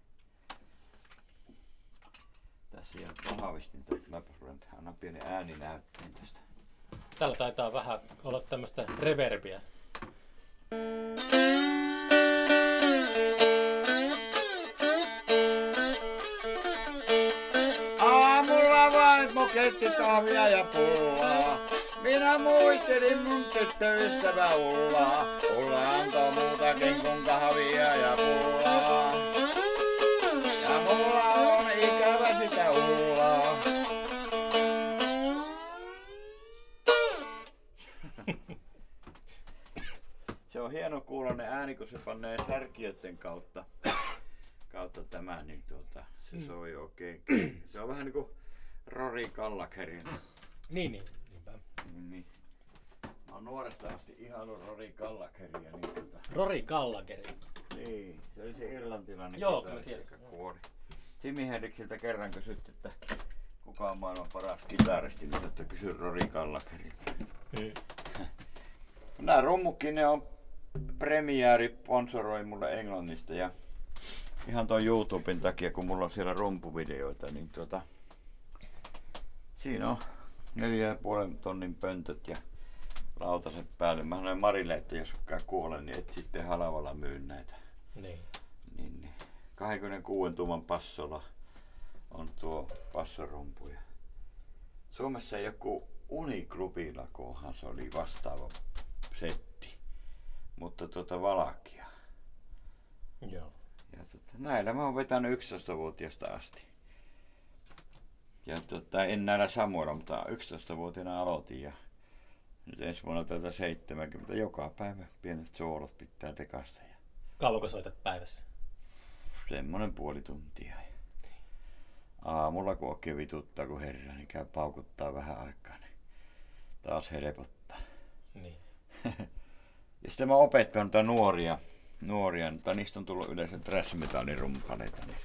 Tässä ei ole mäpä ruven, annan pieni ääninäytteen tästä. Täällä taitaa vähän olla tämmöistä reverbiä. Aamulla vain moketti kahvia ja pullaa. Minä muistelin mun tyttöystävä Ullaa. Ulla antoi muutakin kuin kahvia ja pullaa. Ja mulla on ikävä sitä Ullaa. Se on hieno kuulonen ääni, kun se panee särkiöiden kautta, kautta tämä, niin tuota, se soi oikein. Se on vähän niin kuin Rory Gallagherin. Niin, niin. Niin, niin. Mä oon nuoresta asti ihannut Rory Gallagheria. Niin, tuota, Rory Gallagher. niin, se oli se irlantilainen Joo, kyllä tiedän. kuoli. Jimi Hendrixiltä kerran kysytty, että kuka on maailman paras kitaristi, niin että kysy Rory Gallagherilta. Mm. Nämä rummukin ne on premiääri sponsoroi mulle Englannista ja ihan tuon YouTuben takia, kun mulla on siellä rumpuvideoita, niin tuota, siinä on neljä ja puolen tonnin pöntöt ja lautaset päälle. Mä sanoin Marille, että jos kuolen, niin et sitten halavalla myy näitä. Niin. Niin, niin. 26 tuuman passolla on tuo passorumpu. Ja Suomessa joku Uniklubilla, kohan se oli vastaava setti. Mutta tuota Valakia. Joo. Ja tota, näillä mä oon vetänyt 11-vuotiaasta asti. Ja tota, en näillä samoilla, mutta 11-vuotiaana aloitin ja nyt ensi vuonna tätä 70 joka päivä pienet soolot pitää tekasta ja Kauanko soitat päivässä? semmonen puoli tuntia. Aamulla kun oikein vituttaa kun herra, niin käy paukuttaa vähän aikaa, niin taas helpottaa. Niin. Ja sitten mä opettanut nuoria, nuoria, mutta niistä on tullut yleensä thrash metalin rumpaleita. Niin,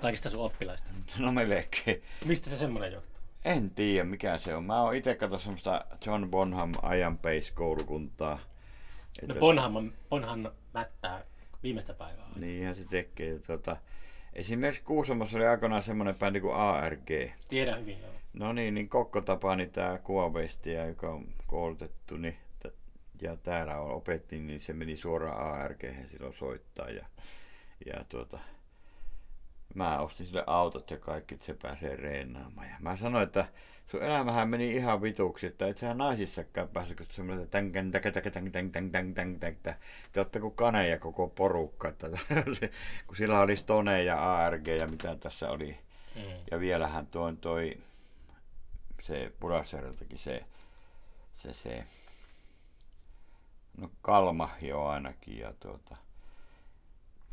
Kaikista sun oppilaista. no melkein. Mistä se semmonen johtuu? En tiedä mikä se on. Mä oon itse katsonut semmoista John Bonham Iron Base koulukuntaa. No Bonham, on, Bonham mättää viimeistä päivää. Niinhän se tekee. Tota, esimerkiksi Kuusamossa oli aikoinaan semmoinen bändi kuin ARG. Tiedän hyvin, joo. No niin, niin Kokko Tapani, tämä kuvavestiä, joka on koulutettu, niin, ja täällä on opetti, niin se meni suoraan ARG silloin soittaa. Ja, ja tuota, mä ostin sille autot ja kaikki, että se pääsee reenaamaan. Ja mä sanoin, että sun elämähän meni ihan vituksi, että et sähän naisissakaan pääse, kun semmoinen tän tän tän tän tän tän tän tän tän tän tän Te ootte kuin kaneja koko porukka, että kun sillä oli Stone ja ARG ja mitä tässä oli. Mm. Ja vielähän tuo toi, se Pudasjärveltäkin se, se, se, no Kalmahi on ainakin ja tuota,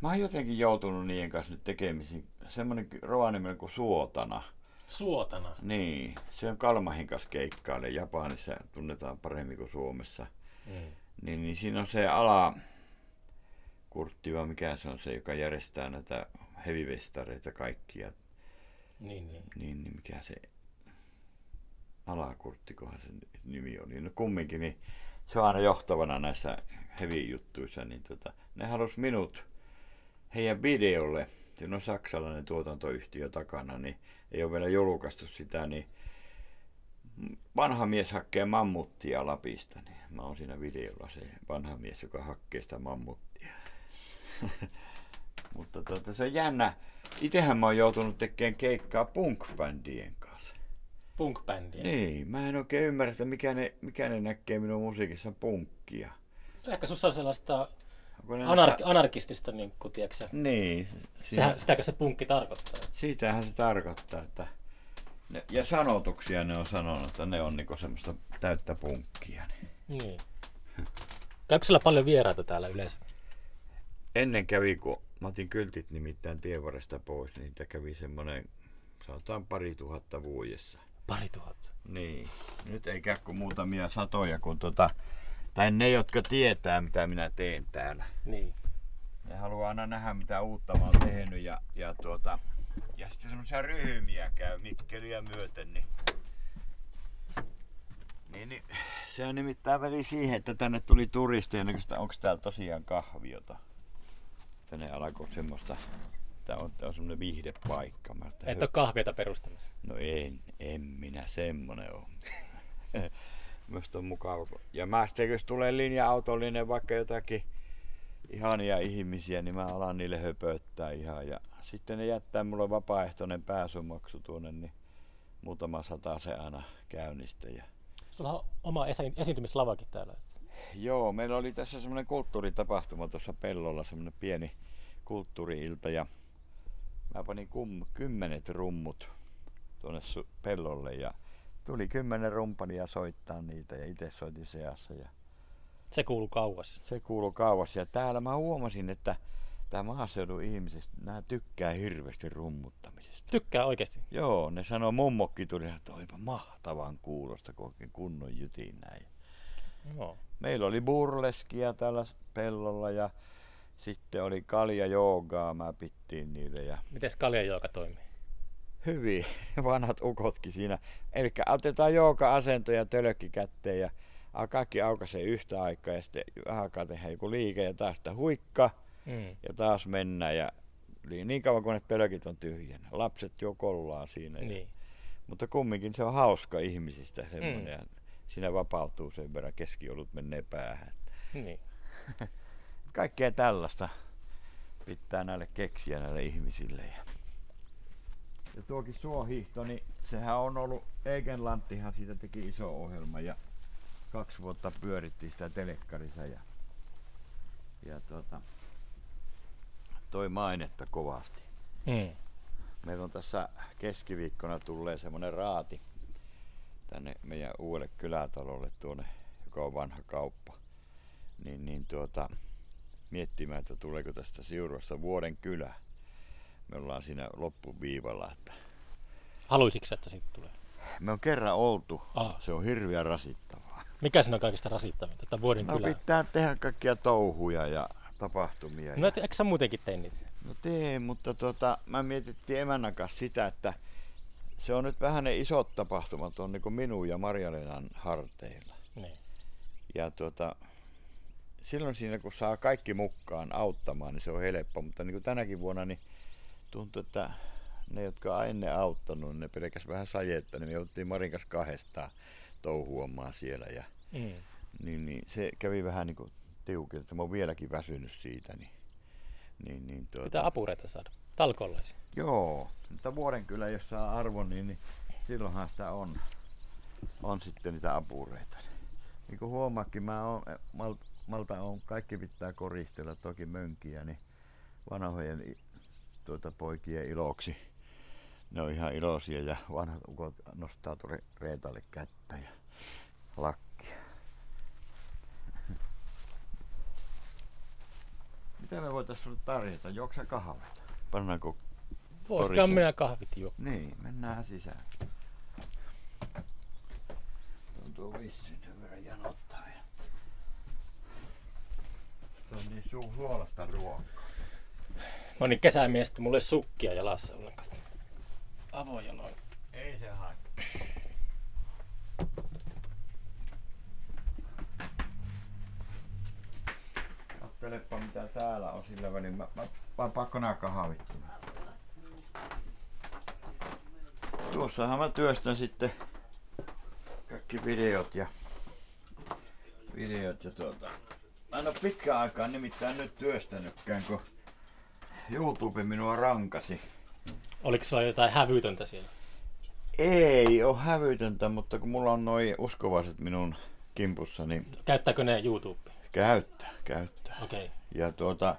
mä oon jotenkin joutunut niiden kanssa nyt tekemisiin. Semmonen Rovaniemellä kuin Suotana. Suotana. Niin, se on Kalmahin kanssa keikkaille. Japanissa tunnetaan paremmin kuin Suomessa. Mm. Niin, niin siinä on se ala, Kurtti vai mikä se on se, joka järjestää näitä heavy-vestareita kaikkia. Niin, niin. Niin, niin mikä se alakurttikohan se nimi oli. No kumminkin, niin se on aina johtavana näissä heavy-juttuissa. Niin tota, ne halus minut heidän videolle. Siinä on saksalainen tuotantoyhtiö takana, niin ei ole vielä julkaistu sitä, niin vanha mies hakkee mammuttia Lapista, niin mä oon siinä videolla se vanha mies, joka hakkee sitä mammuttia. Mutta tuota, se on jännä. Itehän mä oon joutunut tekemään keikkaa punk-bändien kanssa. Punk-bändiä. Niin, mä en oikein ymmärrä, että mikä ne, mikä ne näkee minun musiikissa punkkia. Ehkä sussa on sellaista Onko ne anar- sa- anarkistista, niin kuin, tiedätkö? Niin, Sehän, sitäkö se punkki tarkoittaa? siitähän se tarkoittaa, että ne, ja sanotuksia ne on sanonut, että ne on niinku semmoista täyttä punkkia. Niin. Niin. Käykö sillä paljon vieraita täällä yleensä? Ennen kävi, kun mä otin kyltit nimittäin tienvarresta pois, niin niitä kävi semmoinen, sanotaan pari tuhatta vuodessa. Pari tuhatta. Niin, nyt ei käy kuin muutamia satoja, kun tota, tai ne, jotka tietää, mitä minä teen täällä. Niin. Ne haluaa aina nähdä, mitä uutta mä oon tehnyt ja, ja, tuota, ja sitten semmoisia ryhmiä käy Mikkeliä myöten, niin, niin, niin sehän nimittäin veli siihen, että tänne tuli turisteja, niin onko täällä tosiaan kahviota. Tänne alkoi semmoista, tää on, tää on semmoinen viihdepaikka. Mä, että Et ole kahviota perustamassa. No en, en minä semmonen oo. Musta on mukava. Ja mä sitten jos tulee linja-autollinen vaikka jotakin ihania ihmisiä, niin mä alan niille höpöttää ihan. Ja sitten ne jättää mulle vapaaehtoinen pääsymaksu tuonne, niin muutama sata se aina käynnistä. Ja Sulla on oma esi- esiintymislavakin täällä. Joo, meillä oli tässä semmoinen kulttuuritapahtuma tuossa pellolla, semmoinen pieni kulttuuriilta ja mä panin kum, kymmenet rummut tuonne su- pellolle ja tuli kymmenen rumpania soittaa niitä ja itse soitin seassa ja Se kuuluu kauas. se kuului kauas ja täällä mä huomasin, että tämä maaseudun ihmiset, nämä tykkää hirveästi rummuttamisesta. Tykkää oikeasti. Joo, ne sanoo mummokki tuli, että toipa mahtavan kuulosta, kun oikein kunnon jytin näin. Joo. Meillä oli burleskia täällä pellolla ja sitten oli kalja joogaa, mä pittiin niille ja Mites kaljanjooga toimii? Hyvin vanhat ukotkin siinä. Eli otetaan jooga-asentoja tölkki kätteen ja kaikki aukaisee yhtä aikaa ja sitten vähän aikaa tehdään joku liike ja taas sitä huikka Mm. ja taas mennään ja niin niin kauan kuin ne tölkit on tyhjänä. Lapset jo kollaa siinä. ja- Niin. Mutta kumminkin se on hauska ihmisistä semmoinen Mm. ja siinä vapautuu sen verran keskiolut menee päähän. niin. kaikkea tällaista pitää näille keksiä näille ihmisille. Ja, ja tuokin suohiihto, niin sehän on ollut, Egenlanttihan siitä teki iso ohjelma ja kaksi vuotta pyörittiin sitä telekkarissa ja, ja tuota, toi mainetta kovasti. Mm. Meillä on tässä keskiviikkona tulee semmonen raati tänne meidän uudelle kylätalolle tuonne, joka on vanha kauppa. Niin, niin tuota, miettimään, että tuleeko tästä Siurosta vuoden kylä. Me ollaan siinä loppuviivalla, että Haluaisitko että siitä tulee? me on kerran oltu. Aa. Se on hirveän rasittavaa. Mikä siinä on kaikista rasittavinta? Että vuoden No kylä. pitää tehdä kaikkia touhuja ja tapahtumia. No ja... eikö sä muutenkin tee niitä? No teen, mutta tota, mä mietittiin emännän kanssa sitä, että se on nyt vähän ne isot tapahtumat on niin minun ja Marjalenan harteilla. Niin. Ja tuota, silloin siinä kun saa kaikki mukaan auttamaan, niin se on helppo. Mutta niin kuin tänäkin vuonna, niin tuntuu, että ne, jotka on ennen auttanut, ne pelkäs vähän sajetta, niin me jouttiin Marin kanssa kahdestaan touhuamaan siellä. Ja, Mm. niin, niin, se kävi vähän niin kuin tiukin, että mä oon vieläkin väsynyt siitä. Niin, niin, niin tuota, Pitää apureita saada. Talkollaisia. Joo, mutta vuoden kyllä, jos saa arvon, niin, niin silloinhan sitä on, on sitten niitä apureita. Niin kuin huomaakin, mä oon, mal, malta on, kaikki pitää koristella, toki mönkiä, niin vanhojen tuota, poikien iloksi. Ne on ihan iloisia ja vanhat ukot nostaa tuonne reetalle kättä ja lakkia. Mitä me voitais sulle tarjota? Juoksa kahvit? Pannaanko Voisikaan minä kahvit juo. niin, mennään sisään. Tuntuu vissiin sen verran janottaa. Ja... Se on niin suu suolasta ruokaa. Mä niin kesämies, että mulla ei sukkia jalassa ollenkaan. Avojaloin. Ei se haittaa. Katselepa mitä täällä on sillä välin. Mä, mä, mä pakko nää kahvit. Tuossahan mä työstän sitten kaikki videot ja videot ja tuota. Mä en oo pitkään aikaan nimittäin nyt työstänytkään, kun YouTube minua rankasi. Oliko sulla jotain hävytöntä siellä? Ei oo hävytöntä, mutta kun mulla on noin uskovaiset minun kimpussa, niin Käyttääkö ne YouTube? käyttää, käyttää. Okei. Okay. Ja tuota,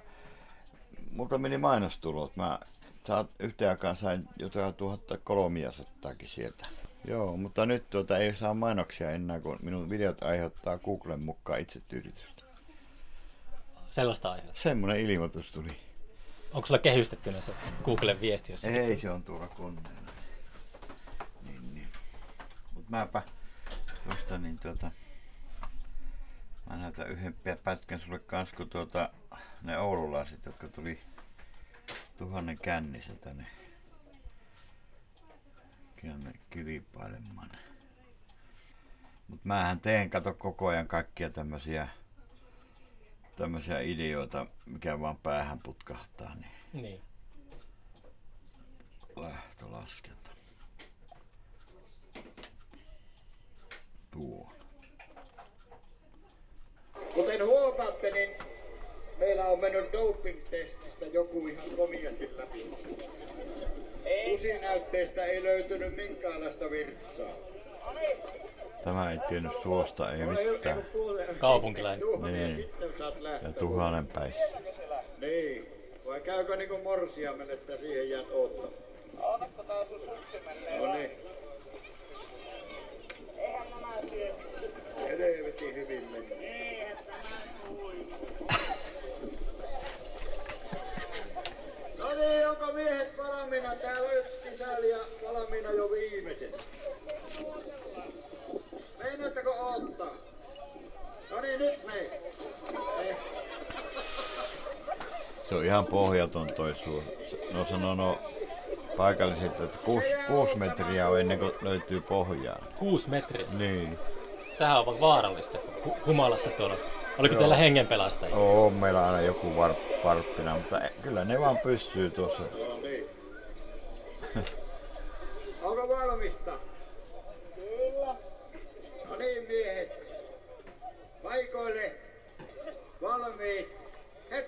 multa meni mainostulot. Mä saat, yhteen aikaan sain jotain 1300 sieltä. Joo, mutta nyt tuota ei saa mainoksia enää, kun minun videot aiheuttaa Googlen mukaan itsetyydytystä. Sellaista aihetta. Semmonen ilmoitus tuli. Onko sulla kehystettynä se Googlen viesti jossakin? Ei, se on tuolla koneella. Niin, niin. Mut mäpä tosta niin tuota... Mä näytän yhden pä- pätkän sulle kans, kun tuota, ne oululaiset, jotka tuli tuhannen kännissä tänne tänne kilpailemaan. Mut mähän teen, kato koko ajan kaikkia tämmösiä tämmösiä ideoita, mikä vaan päähän putkahtaa, niin Niin. lähtölaskenta. Tuo. Kuten huomaatte, niin meillä on mennyt doping-testistä joku ihan komiasti läpi. Kusinäytteestä ei löytynyt minkäänlaista virtsaa. Tämä ei tiennyt suosta, ei mitään. Kaupunkilainen. Niin. ja tuhannen päissä. Niin. Vai käykö niinku morsiamen, että siihen jäät oottamaan? Otatko taas sun No niin. Helvetin hyvin meni. No niin, onko miehet valmiina? Täällä on yksi kisäli ja valmiina jo viimeiset. Meinaatteko ottaa? No niin, nyt me. Eh. Se on ihan pohjaton toi suo. No sanoo no paikalliset, että kuusi, kuusi metriä on ennen kuin löytyy pohjaa. Kuusi metriä. Niin. Sehän on vaarallista hu- humalassa tuolla. Oliko Joo. teillä hengenpelastajia? On meillä aina joku var, varppina, mutta kyllä ne vaan pystyy tuossa. Onko valmista? No niin miehet. Paikoille. Valmiit. Het.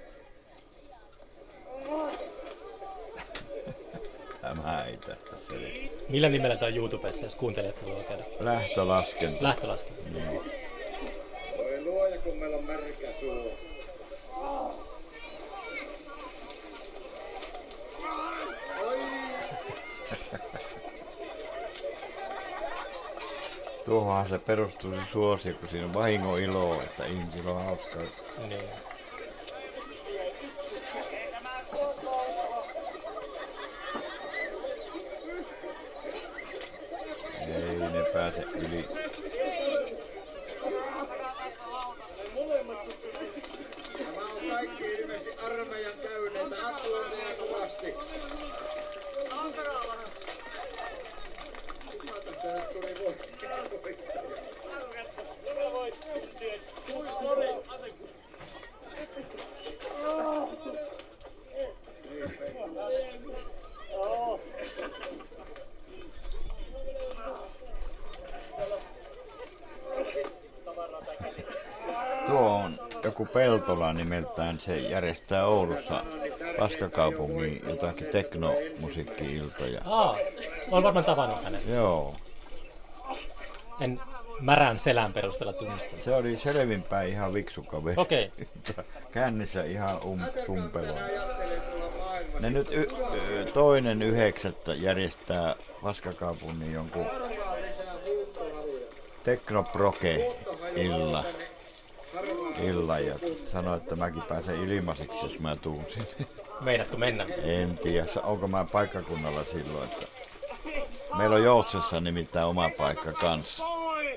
Tämä ei tästä. Millä nimellä tämä on YouTubessa, jos kuuntelijat haluaa käydä? Lähtölaskenta. Lähtölaskenta. Niin. Voi luoja kun meillä on märkä suu. Tuohonhan se perustuu se suosio, kun siinä on vahingon iloa, että ihmisillä on hauskaa. Niin. Ei ne pääse yli. Armeijan käyneitä. Aplodeja kovasti. Kuka tässä nyt tuli voittaja? Tuo on joku Peltola nimeltään, se järjestää Oulussa Paskakaupungin jotakin teknomusiikki-iltoja. Aa, olen varmaan tavannut hänet. Joo, En märän selän perusteella tunnista. se oli selvinpäin ihan viksu kaveri. Okei. Kännissä ihan um, tumpelo. Ne nyt y- toinen yhdeksättä järjestää Paskakaupungin jonkun teknoproke illa, illa ja sanoi, että mäkin pääsen ilmaiseksi, jos mä tuun sinne. Meidätkö mennä? En tiedä, onko mä paikkakunnalla silloin, että meillä on Joutsessa nimittäin oma paikka kanssa.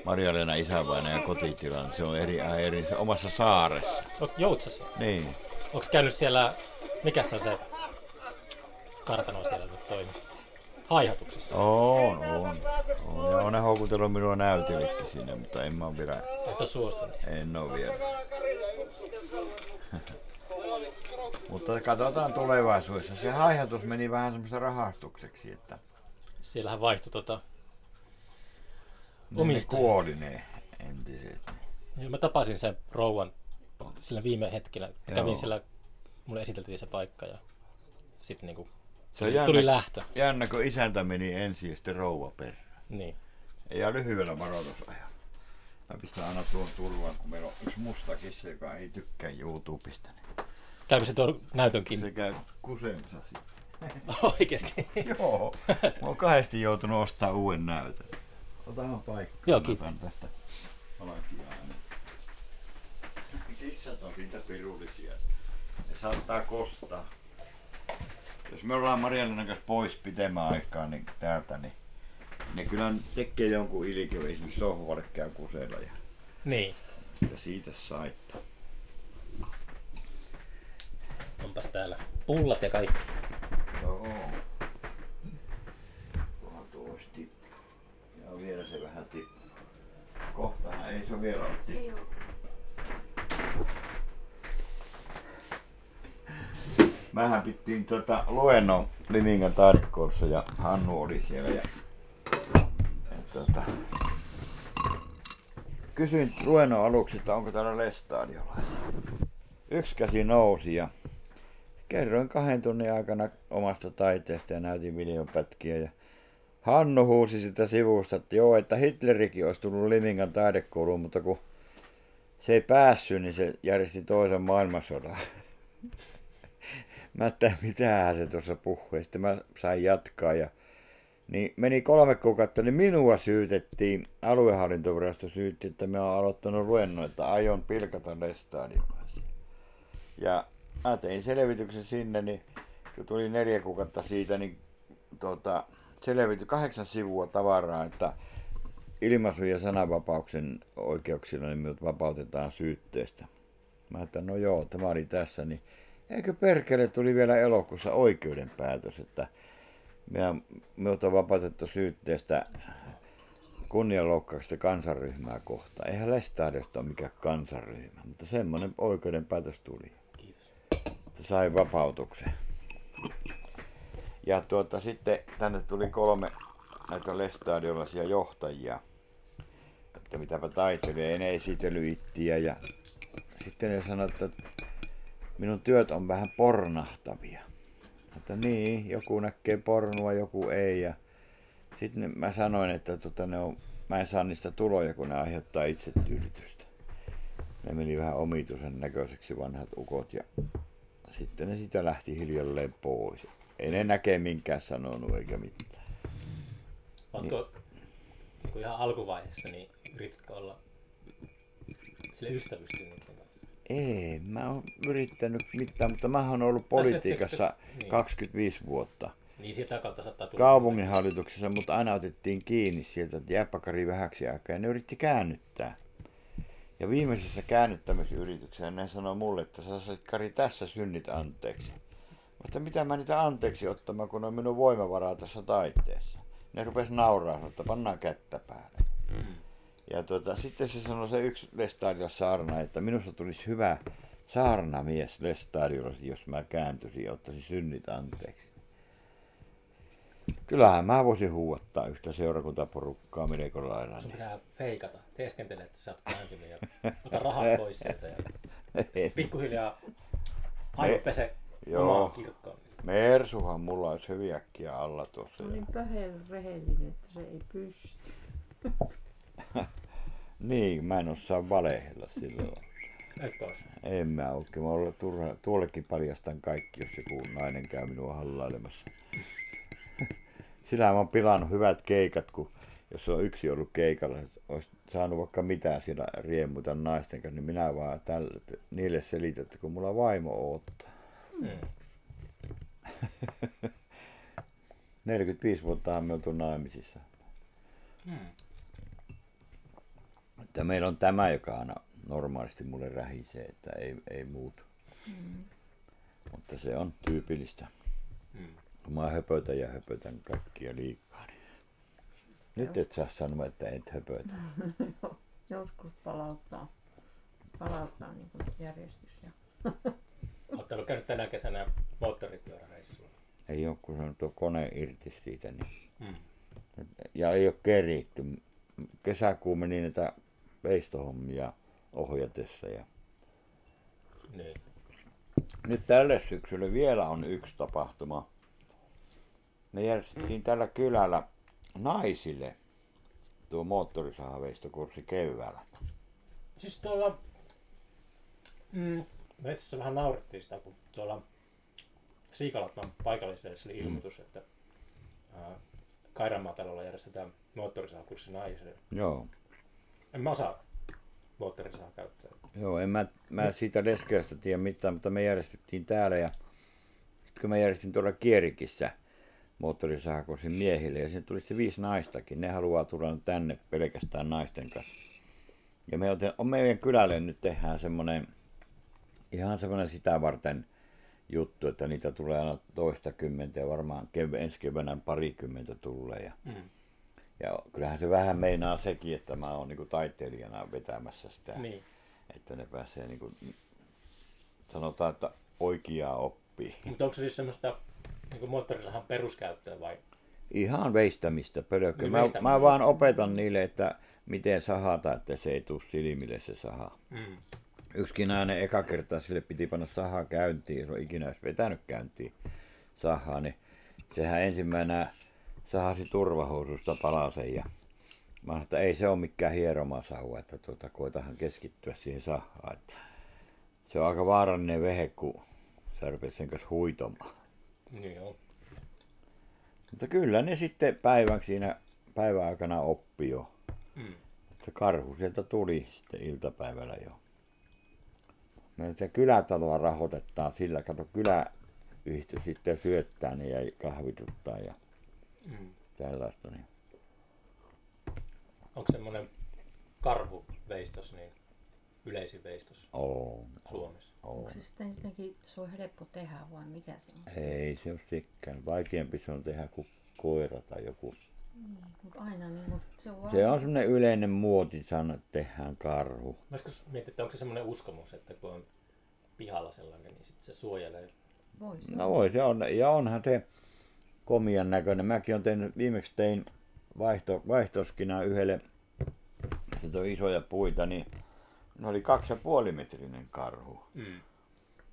Marja-Leena isävaina ja kotitila, niin se on eri, eri se omassa saaressa. Joutsassa. Niin, Onko käynyt siellä, mikä se on se kartano siellä nyt toimii? Haihatuksessa. on, on. on. Ja on ne houkutellut minua näytellekin sinne, mutta en mä oo vielä, Et ole suostunut. en oo vielä. mutta katsotaan tulevaisuudessa. Se haihatus meni vähän semmoisen rahastukseksi, että Siellähän vaihtui tota Ne omistajat. kuoli ne entiset. Joo, mä tapasin sen rouvan sillä viime hetkellä. Joo. Kävin siellä, mulle esiteltiin se paikka ja sitten niinku Se on tuli jännä, lähtö. jännä, kun isäntä meni ensin ja sitten rouva perään. Niin. Ja lyhyellä varoitusajalla. Mä pistän aina tuon turvaan, kun meillä on yksi musta kissa, joka ei tykkää YouTubesta. Niin Käykö se tuon näytönkin? se käy kusemassa sitten. Oikeesti. Joo, mä oon kahdesti joutunut ostaa uuden näytön. Otahan paikkaa. Joo, kiitos. otan tästä valkiaa. Kissat on siitä pirullisia. Ne saattaa kostaa. Jos me ollaan Mariannan kanssa pois pitemmän aikaa niin täältä, niin ne kyllä tekee jonkun ilkeä, esimerkiksi sohvalle käy kusella ja niin. että siitä saittaa. Onpas täällä pullat ja kaikki. Joo. Tuohan tuo olisi tippu. Ja vielä se vähän tippu. Kohtahan ei se vielä ole tippu. Mähän pittiin tota luennon Limingan taidekoulussa ja Hannu oli siellä ja, ja tota, kysyin luennon aluksi, että onko täällä lestadiolaisia. Yksi käsi nousi ja kerroin kahden tunnin aikana omasta taiteesta ja näytin videopätkiä ja Hannu huusi sitä sivusta, että joo, että Hitlerikin olisi tullut Limingan taidekouluun, mutta kun se ei päässyt, niin se järjesti toisen maailmansodan. Mä että mitähän se tuossa puhui. Sitten mä sain jatkaa ja niin meni kolme kuukautta, niin minua syytettiin, aluehallintovirasto syytti, että mä oon aloittanut luennon, että aion pilkata lestadiolaisia. Ja mä tein selvityksen sinne, niin kun tuli neljä kuukautta siitä, niin tota, selvity kahdeksan sivua tavaraa, että ilmaisu- ja sananvapauksen oikeuksilla niin minut vapautetaan syytteestä. Mä että no joo, tämä oli tässä, niin eikö perkele tuli vielä elokuussa oikeudenpäätös, että minut on vapautettu syytteestä kunnianloukkauksesta kansanryhmää kohtaan. Eihän Lestadiosta ole mikään kansanryhmä, mutta semmoinen oikeudenpäätös tuli Kiitos. sai vapautuksen. Ja tuota, sitten tänne tuli kolme näitä lestadiolaisia johtajia, että mitäpä taiteilija, ei ne esitellyt ittiä ja sitten ne sanoivat, että minun työt on vähän pornahtavia. Että niin, joku näkee pornua, joku ei ja sitten mä sanoin, että tota, ne on, mä en saa niistä tuloja, kun ne aiheuttaa itsetyydytystä. Ne meni vähän omituisen näköiseksi vanhat ukot ja sitten ne sitä lähti hiljalleen pois. Ei ne näkee minkään sanonut eikä mitään. Oletko niin. ihan alkuvaiheessa, niin yritätkö olla sille kanssa? Ei, mä oon yrittänyt mitään, mutta mä oon ollut politiikassa te- niin. 25 vuotta. Niin sieltä kautta saattaa tulla. Kaupunginhallituksessa, mutta aina otettiin kiinni sieltä, että jääpä Kari vähäksi aikaa. Ja ne yritti käännyttää. Ja viimeisessä käännyttämisyrityksessä ne sanoi mulle, että sä sait Kari tässä synnit anteeksi. Mutta mitä mä niitä anteeksi ottamaan, kun on minun voimavaraa tässä taiteessa. Ne rupes nauraa, että pannaan kättä päälle. Ja tuota, sitten se sanoi se yksi Lestadion saarna, että minusta tulisi hyvä saarnamies Lestadiolla, jos mä kääntyisin ja ottaisin synnit anteeksi. Kyllähän mä voisin huuattaa yhtä seurakuntaporukkaa melko lailla. Sun pitää feikata, teeskentele, että sä oot kääntynyt ja ota rahat pois sieltä ja pikkuhiljaa aivopese Joo. Mersuhan mulla olisi hyvin äkkiä alla tuossa. Se on niin pöhel rehellinen, että se ei pysty. Niin, mä en osaa valehella silloin. En mä oikein. Mä olla turha, tuollekin paljastan kaikki, jos joku nainen käy minua hallailemassa. Sillä mä oon pilannut hyvät keikat, kun jos on yksi ollut keikalla, olisi saanut vaikka mitään siellä riemuta naisten kanssa, niin minä vaan tälle, niille selitän, että kun mulla vaimo odottaa. Mm. 45 vuotta me oltu naimisissa. Mm. Että meillä on tämä, joka aina normaalisti mulle rähisee, että ei, ei muutu. Mutta se on tyypillistä. Mm. Kun mä höpötän ja höpötän kaikkia liikaa. Niin... Nyt et saa sanoa, että et höpötä. Joskus palauttaa, palauttaa niin järjestys. Ja... Ollut käynyt tänä kesänä moottoripyöräreissulla. Ei ole, kun se on tuo kone irti siitä. Niin... Mm. Ja ei ole keritty. kesäkuun meni näitä veistohommia ohjatessa ja Niin. nyt tälle syksylle vielä on yksi tapahtuma. Me järjestettiin tällä kylällä naisille tuo moottorisahaveistokurssi keväällä. Siis tuolla mm, metsässä vähän naurettiin sitä, kun tuolla Siikalatman paikallisessa oli ilmoitus, että ää, Kairanmaatalolla järjestetään moottorisahakurssi naisille. Joo. En mä osaa moottorisahaa käyttää. Joo, en mä, mä siitä leskeästä tiedä mitään, mutta me järjestettiin täällä ja sitten kun mä järjestin tuolla Kierikissä moottorisahakurssin miehille ja sinne tuli sitten viisi naistakin. Ne haluaa tulla tänne pelkästään naisten kanssa. Ja me on meidän kylälle nyt tehdään semmoinen, ihan semmoinen sitä varten juttu, että niitä tulee aina toista kymmentä ja varmaan kev- ensi keväänä parikymmentä tulee. Ja, Mm. ja kyllähän se vähän meinaa sekin, että mä oon niinku taiteilijana vetämässä sitä Niin. että ne pääsee niin kuin, sanotaan, että oikeaa oppii. Mutta onko se siis semmoista niin moottorisahan peruskäyttöä vai? Ihan veistämistä, pölökkö. Niin Mä, veistämistä. mä vaan opetan niille, että miten sahata, että se ei tule silmille se saha. Mm. Yksikin nainen eka kertaa sille piti panna sahaa käyntiin, jos on ikinä edes vetänyt käyntiin sahaa, niin sehän ensimmäisenä sahasi turvahoususta palasen ja mä sanoin, että ei se ole mikään hieromasahu, että tuota, koitahan keskittyä siihen sahaan. Että se on aika vaarallinen vehe, kun sä rupeat sen kanssa huitomaan. Niin joo. Mutta kyllä ne sitten päivän siinä päivän aikana oppi jo. Mm. Että karhu sieltä tuli sitten iltapäivällä jo. No se kylätaloa rahoitetaan sillä, kato kyläyhdistys sitten syöttää ne ja kahvituttaa ja Mm. tällaista. Niin. Onko semmoinen karhuveistos niin yleisin veistos On, Suomessa? on. Onko se sitten jotenkin, se on helppo tehdä vai mikä se on? Ei se ole sikkään. Vaikeampi se on tehdä kuin koira tai joku. Mutta aina niin, mutta se on vaan... Se on semmoinen yleinen muotisana, että tehdään karhu. Mä joskus mietin, että onko se semmoinen uskomus, että kun on pihalla sellainen, niin sitten se suojelee. Vois No voi se on, ja onhan se komian näköinen. Mäkin on tehnyt, viimeksi tein vaihto, vaihtoskina yhdelle, se on isoja puita, niin ne oli kaksi ja puoli metrinen karhu. Mm.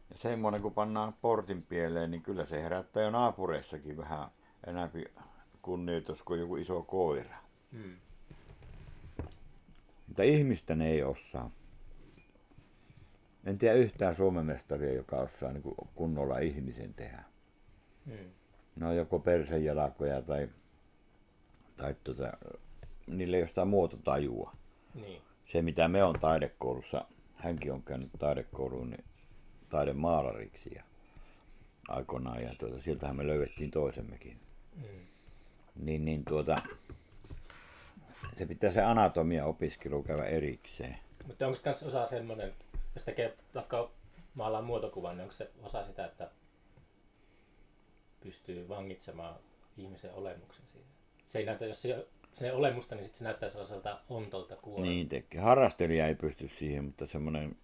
Ja semmoinen kun pannaan portin pieleen, niin kyllä se herättää jo naapureissakin vähän enemmän kunnioitus kuin joku iso koira. Mm. Mutta ihmistä ne ei osaa. En tiedä yhtään Suomen mestaria, joka osaa niin kunnolla ihmisen tehdä. Mm. Ne on joko persenjalkoja tai, tai tuota, niillä ei ole sitä muototajua. Niin. Se mitä me on taidekoulussa, hänkin on käynyt taidekouluun, niin taidemaalariksi ja aikoinaan ja tuota, sieltähän me löydettiin toisemmekin. Mm. Niin, niin tuota, se pitää se anatomia opiskelu käydä erikseen. Mutta onko kans osa semmoinen, jos tekee vaikka maalaa muotokuvan, niin onko se osa sitä, että pystyy vangitsemaan ihmisen olemuksen siinä? Se ei näytä, jos se, se ei ole olemusta, niin sitten se näyttää sellaiselta ontolta kuolelta. Niin tekee. Harrastelija ei pysty siihen, mutta semmoinen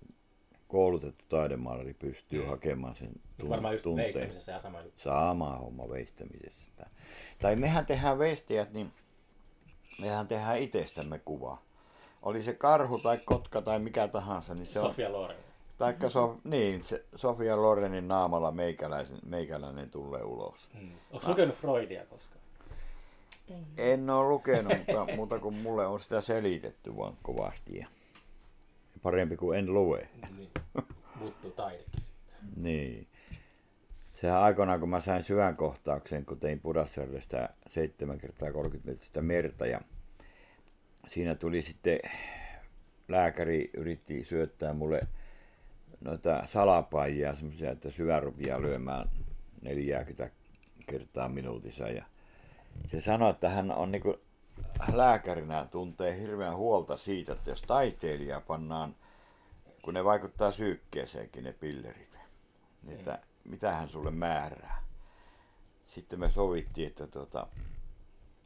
koulutettu taidemaalari pystyy Mm. hakemaan sen Mut varmaan just tunteen. veistämisessä ja sama juttu. Sama homma veistämisestä. Tai mehän tehdään veistejät, niin mehän tehdään itsestämme kuva. Oli se karhu tai kotka tai mikä tahansa, niin se on... Sofia Loren. Taikka so, niin, se Sofia Lorenin naamalla meikäläisen, meikäläinen tulee ulos. Mm. Onko lukenut Freudia koskaan? En ole lukenut, mutta muuta kuin mulle on sitä selitetty vaan kovasti. Parempi kuin en lue. Niin. Muuttuu taideksi. sitten. Niin. Sehän aikoinaan, kun mä sain syvänkohtauksen, kun tein Pudasjärvestä 7 kertaa 30 metristä merta ja siinä tuli sitten lääkäri yritti syöttää mulle noita salapaijia, semmoisia, että syvä rupeaa lyömään 40 kertaa minuutissa ja se sanoi, että hän on niinku lääkärinä tuntee hirveän huolta siitä, että jos taiteilija pannaan, kun ne vaikuttaa syykkeeseenkin ne pillerit, niin että mitä hän sulle määrää. Sitten me sovittiin, että tuota,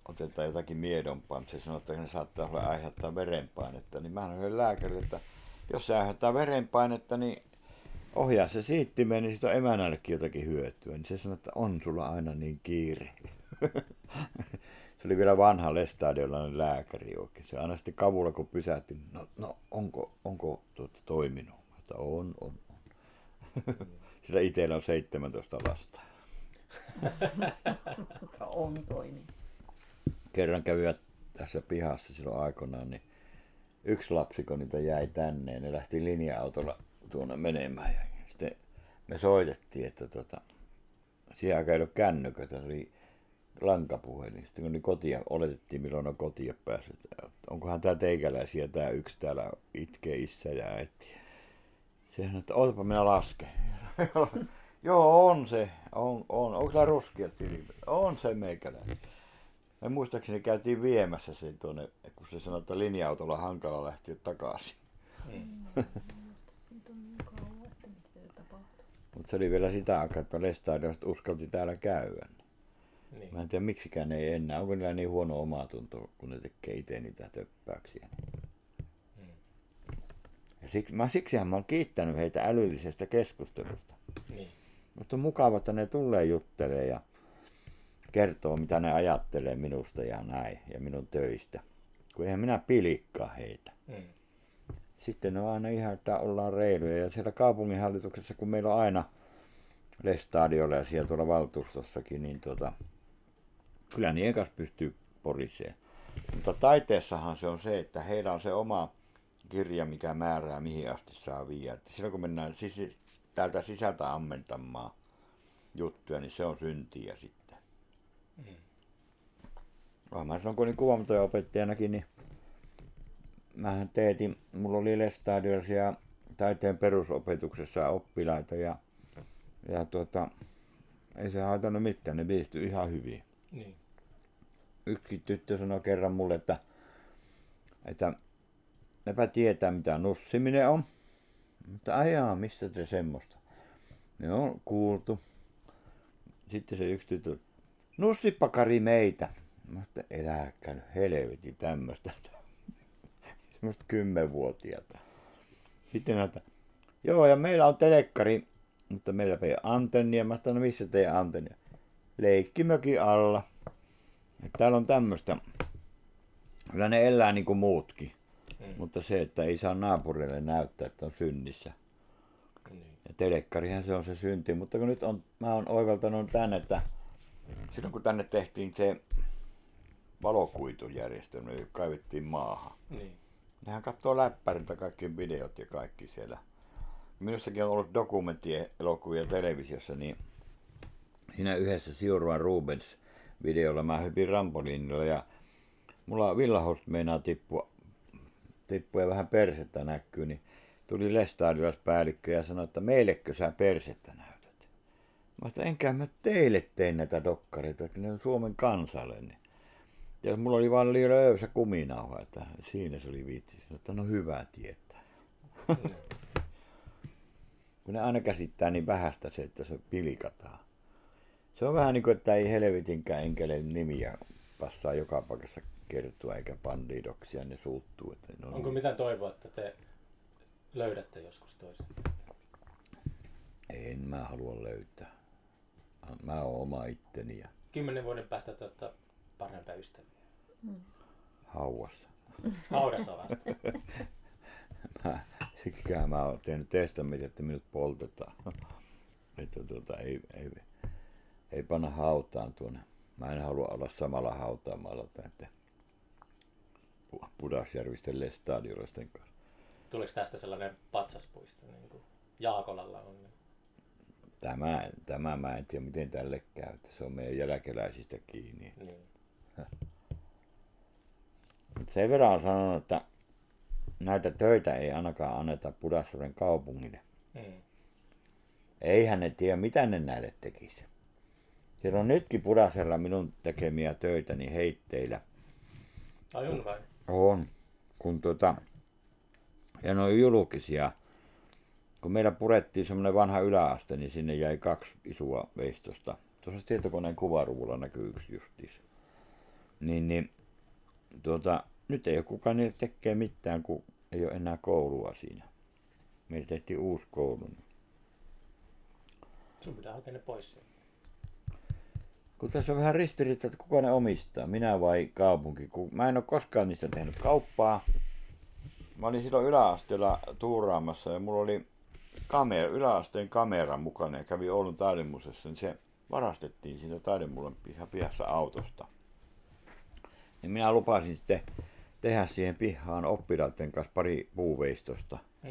otetaan jotakin miedompaa, mutta se sanoi, että ne saattaa olla aiheuttaa verenpainetta. Niin mä sanoin lääkärille, että jos se aiheuttaa verenpainetta, niin ohjaa se siittimeen, niin siitä on emännällekin jotakin hyötyä. Niin se sanoi, että on sulla aina niin kiire. Se oli vielä vanha lestadiolainen lääkäri oikein. Se aina sitten kavulla kun pysähti, no, no onko, onko tuota, toiminut? Mä Että on, on, on. Sillä itsellä on 17 lasta. Mutta on toimi. Kerran kävivät tässä pihassa silloin aikoinaan, niin yksi lapsi, kun niitä jäi tänne, ja ne lähti linja-autolla tuonne menemään. Ja sitten me soitettiin, että tota, siihen aikaan ei ollut kännyköitä, oli lankapuhelin. Sitten kun ne kotia, oletettiin milloin on kotia päässyt. Onkohan tää teikäläisiä, tää yksi täällä itkee isä ja äiti. Se sanoi, että ootapa minä lasken. Joo, on se. On, on. Onko sillä ruskeat silmät? On se meikäläinen. Me muistaakseni käytiin viemässä sen tuonne, kun se sanoi, että linja-autolla hankala lähteä takaisin. Niin. Mutta se oli vielä sitä aikaa, että Lestadiosta uskalti täällä käydä. Niin. Mä en tiedä miksikään ne ei enää. Onko niillä niin huono omatunto, kun ne tekee itse niitä töppäyksiä. Ja siksi, mä, siksihän mä oon kiittänyt heitä älyllisestä keskustelusta. Niin. Mutta on mukava, että ne tulee juttelee ja kertoo, mitä ne ajattelee minusta ja näin, ja minun töistä. Kun eihän minä pilikkaa heitä. Mm. Sitten on aina ihan, että ollaan reiluja. Ja siellä kaupunginhallituksessa, kun meillä on aina Lestadiolla ja siellä tuolla valtuustossakin, niin tota, kyllä niiden kanssa pystyy poriseen. Mutta taiteessahan se on se, että heillä on se oma kirja, mikä määrää, mihin asti saa viedä. Että silloin kun mennään sisi, täältä sisältä ammentamaan juttuja, niin se on syntiä sitten. Mm. Vaan mä sanon, kun olin opettajanakin, niin mähän teetin, mulla oli Lestadiossa ja taiteen perusopetuksessa oppilaita ja, ja tuota, ei se haitannut mitään, ne viihtyi ihan hyvin. Niin. Yksi tyttö sanoi kerran mulle, että, että nepä tietää mitä nussiminen on. Mutta ajaa, mistä te semmoista? Ne on kuultu. Sitten se yksi tyttö, nussipakari meitä. Mä että eläkää nyt helvetin tämmöistä. Semmoista kymmenvuotiaata. Sitten näitä, joo ja meillä on telekkari, mutta meillä ei ole antennia. Mä sanoin, no missä teidän antennia? Leikkimökin alla. Et täällä on tämmöistä. Kyllä ne elää niin kuin muutkin. Mm. Mutta se, että ei saa naapureille näyttää, että on synnissä. Niin. Ja telekkarihan se on se synti. Mutta kun nyt on, mä oon oivaltanut tänne, että silloin kun tänne tehtiin se valokuitujärjestelmä, joka kaivettiin maahan. Niin. Nehän katsoo läppäriltä kaikki videot ja kaikki siellä. Minustakin on ollut dokumenttielokuvia televisiossa, niin siinä yhdessä Siuruan Rubens videolla mä hypin rampoliinilla ja mulla villahost meinaa tippua, tippua ja vähän persettä näkyy, niin tuli päällikkö ja sanoi, että meillekö sä persettä näytät. Mä että enkä mä teille tee näitä dokkareita, että ne on Suomen kansalle. Niin. Ja mulla oli vaan liian löysä kuminauha, että siinä se oli viitsi. Sanoin, että no hyvä tietää. Kun ne aina käsittää niin vähästä se, että se pilikataan. Se on vähän niin kuin, että ei helvetinkään enkeleen nimiä passaa joka paikassa kertoa eikä bandiidoksia, ne suuttuu. Että ne on Onko mitään toivoa, että te löydätte joskus toisen? En mä halua löytää. Mä oon oma itteni ja Kymmenen vuoden päästä te olette parempia ystäviä. hauvassa. Haudassa vasta. Mä, siksikään mä oon tehnyt testamentin, että minut poltetaan. että tuota, ei, ei, ei panna hautaan tuonne. Mä en halua olla samalla hautaamalla Pu- Pudasjärvisten lestadiolaisten kanssa. Tuliko tästä sellainen patsaspuisto, niin kuin Jaakolalla on? Tämä, tämä mä en tiedä miten tälle käy. Se on meidän jälkeläisistä kiinni. Niin. Mutta sen verran on sanonut, että näitä töitä ei ainakaan anneta Pudasjoen kaupungille. Mm. Eihän ne tiedä, mitä ne näille tekisi. Siellä on nytkin Pudasella minun tekemiä töitä niin heitteillä. Ai on vai? On. Kun tuota, ja ne on julkisia. Kun meillä purettiin semmoinen vanha yläaste, niin sinne jäi kaksi isoa veistosta. Tuossa tietokoneen kuvaruvulla näkyy yksi justiis. Niin, niin tuota, nyt ei ole kukaan niille tekee mitään, kun ei ole enää koulua siinä. Meillä tehtiin uusi koulu. niin Sun pitää hakea ne pois sieltä. Kun tässä on vähän ristiriita, että kuka ne omistaa, minä vai kaupunki. Kun mä en ole koskaan niistä tehnyt kauppaa. Mä olin silloin yläasteella tuuraamassa ja mulla oli kamera, yläasteen kamera mukana ja kävi Oulun taidemuseossa, niin se varastettiin siitä taidemullon piha- pihassa autosta. Niin minä lupasin sitten tehdä siihen pihaan oppilaiden kanssa pari puuveistosta. Mm.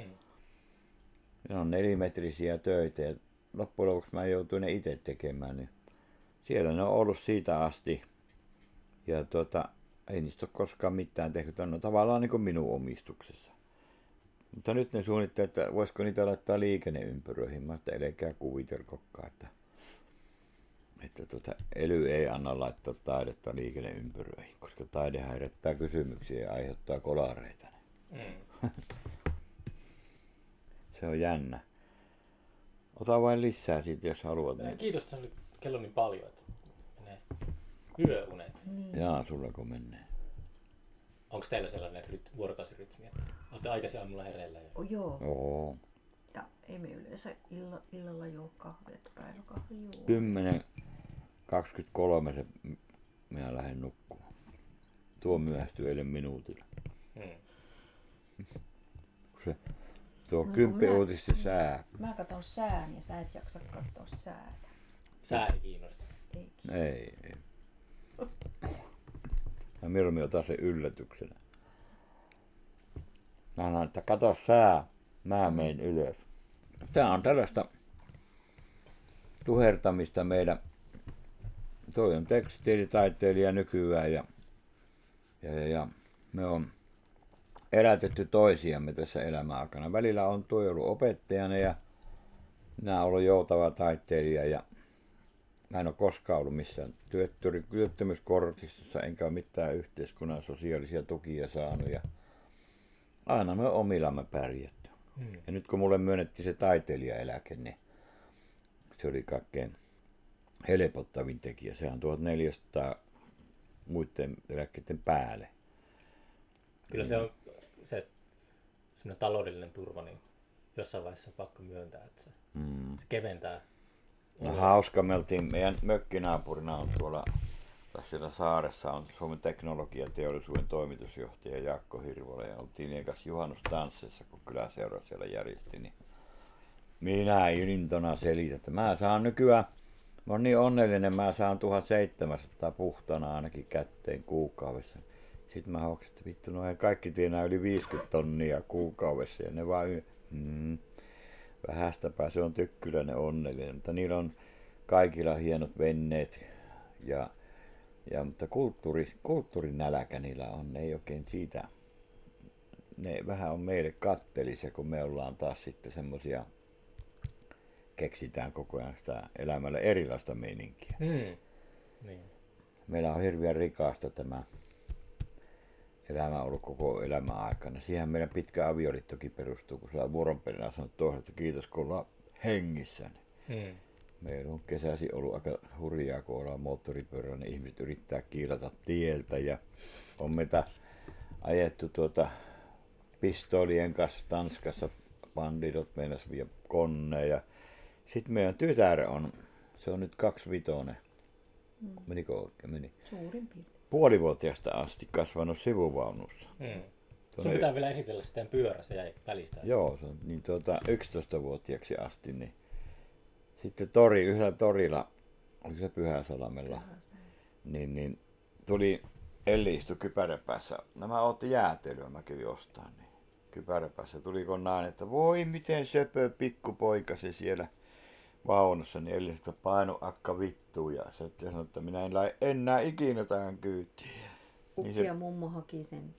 Ne on nelimetrisiä töitä ja loppujen lopuksi mä joutuin ne itse tekemään. Niin siellä ne on ollut siitä asti. Ja tuota, ei niistä ole koskaan mitään tehty. Ne on tavallaan niin kuin minun omistuksessa. Mutta nyt ne suunnittelee, että voisiko niitä laittaa liikenneympyröihin. Mä että älkää kuvitelkokaan, että, että tuota, ely ei anna laittaa taidetta liikenneympyröihin, koska taide herättää kysymyksiä ja aiheuttaa kolareita. Mm. Se on jännä. Ota vain lisää siitä, jos haluat. Kiitos, että oli kello niin paljon, yöunet. Jaa, sulla kun menee. Onko teillä sellainen ryt, vuorokausirytmi, että olette aikaisin aamulla hereillä? Ja... Oh, joo. Joo. Ja ei me yleensä illa, illalla juo kahvia, että päiväkahvi juo. 10, 23 se minä lähden nukkumaan. Tuo myöhästyy eilen minuutilla. Mm. Kun se tuo No, kymppi mä- uutisten sää. Mä katon sään ja sä et jaksa katsoa säätä. Sää ei kiinnosta. Eikin. Ei, ei. Mä mieluummin otan sen yllätyksenä. Mä sanon, että kato sää, mä menen ylös. Tää on tällaista tuhertamista meidän. Toi on tekstiilitaiteilija nykyään ja, ja, ja, ja me on elätetty toisiamme tässä elämäaikana. Välillä on tuo ollut opettajana ja minä olen ollut joutava taiteilija ja Mä en ole koskaan ollut missään työttömyyskortistossa, enkä ole mitään yhteiskunnan sosiaalisia tukia saanut. Ja aina me omillamme pärjätty. Mm. Ja nyt kun mulle myönnettiin se taiteilijaeläke, niin se oli kaikkein helpottavin tekijä. Se on 1400 muiden eläkkeiden päälle. Kyllä se on se taloudellinen turva, niin jossain vaiheessa on pakko myöntää, että se, Mm. se keventää. No hauska, me oltiin, meidän mökkinaapurina on tuolla siellä saaressa on Suomen teknologiateollisuuden toimitusjohtaja Jaakko Hirvola ja oltiin kanssa juhannustansseissa, kun kyläseura siellä järjesti, niin minä intona selitän, että mä saan nykyään, mä oon niin onnellinen, mä saan 1700 puhtana ainakin kätteen kuukaudessa. Sitten mä hoksin, että vittu, no ei kaikki tienaa yli 50 tonnia kuukaudessa ja ne vaan, mm, vähästäpä se on tykkyläinen onnellinen, mutta niillä on kaikilla hienot venneet ja, ja mutta kulttuuri, kulttuurinäläkä niillä on, ne ei oikein siitä, ne vähän on meille kattelisia, kun me ollaan taas sitten semmosia, keksitään koko ajan sitä elämälle erilaista meininkiä. Mm. Niin. Meillä on hirveän rikasta tämä elämä ollut koko elämän aikana. Siihen meidän pitkä avioliittokin perustuu, kun saa vuoronperään sanonut toiselle, että kiitos kun ollaan hengissä. Mm. Meillä on kesäsi ollut aika hurjaa, kun ollaan moottoripyörällä, niin ihmiset yrittää kiilata tieltä ja on meitä ajettu tuota pistoolien kanssa Tanskassa bandidot meinas vie koneen ja sitten meidän tytär on, se on nyt kaksivitonen. Menikö oikein? Meni. Suurin piirtein. Puolivuotiaasta asti kasvanut sivuvaunussa. Mm. Sun pitää vielä esitellä sitten pyörä, se jäi välistä. Joo, se on niin tuota 11-vuotiaaksi asti, niin sitten tori, yhdellä torilla, oliko se Pyhäsalamella, niin, niin tuli Elli istui kypäräpäässä. Nämä otti jäätelyä, mä kävin ostamaan, niin kypäräpäässä tuli kun näin, että voi miten söpö pikkupoika se siellä vaunussa, niin Elli sitten painu akka vittuun ja se sanoi, että minä en lähde enää ikinä tähän kyytiin. Ukki se- ja mummo haki sen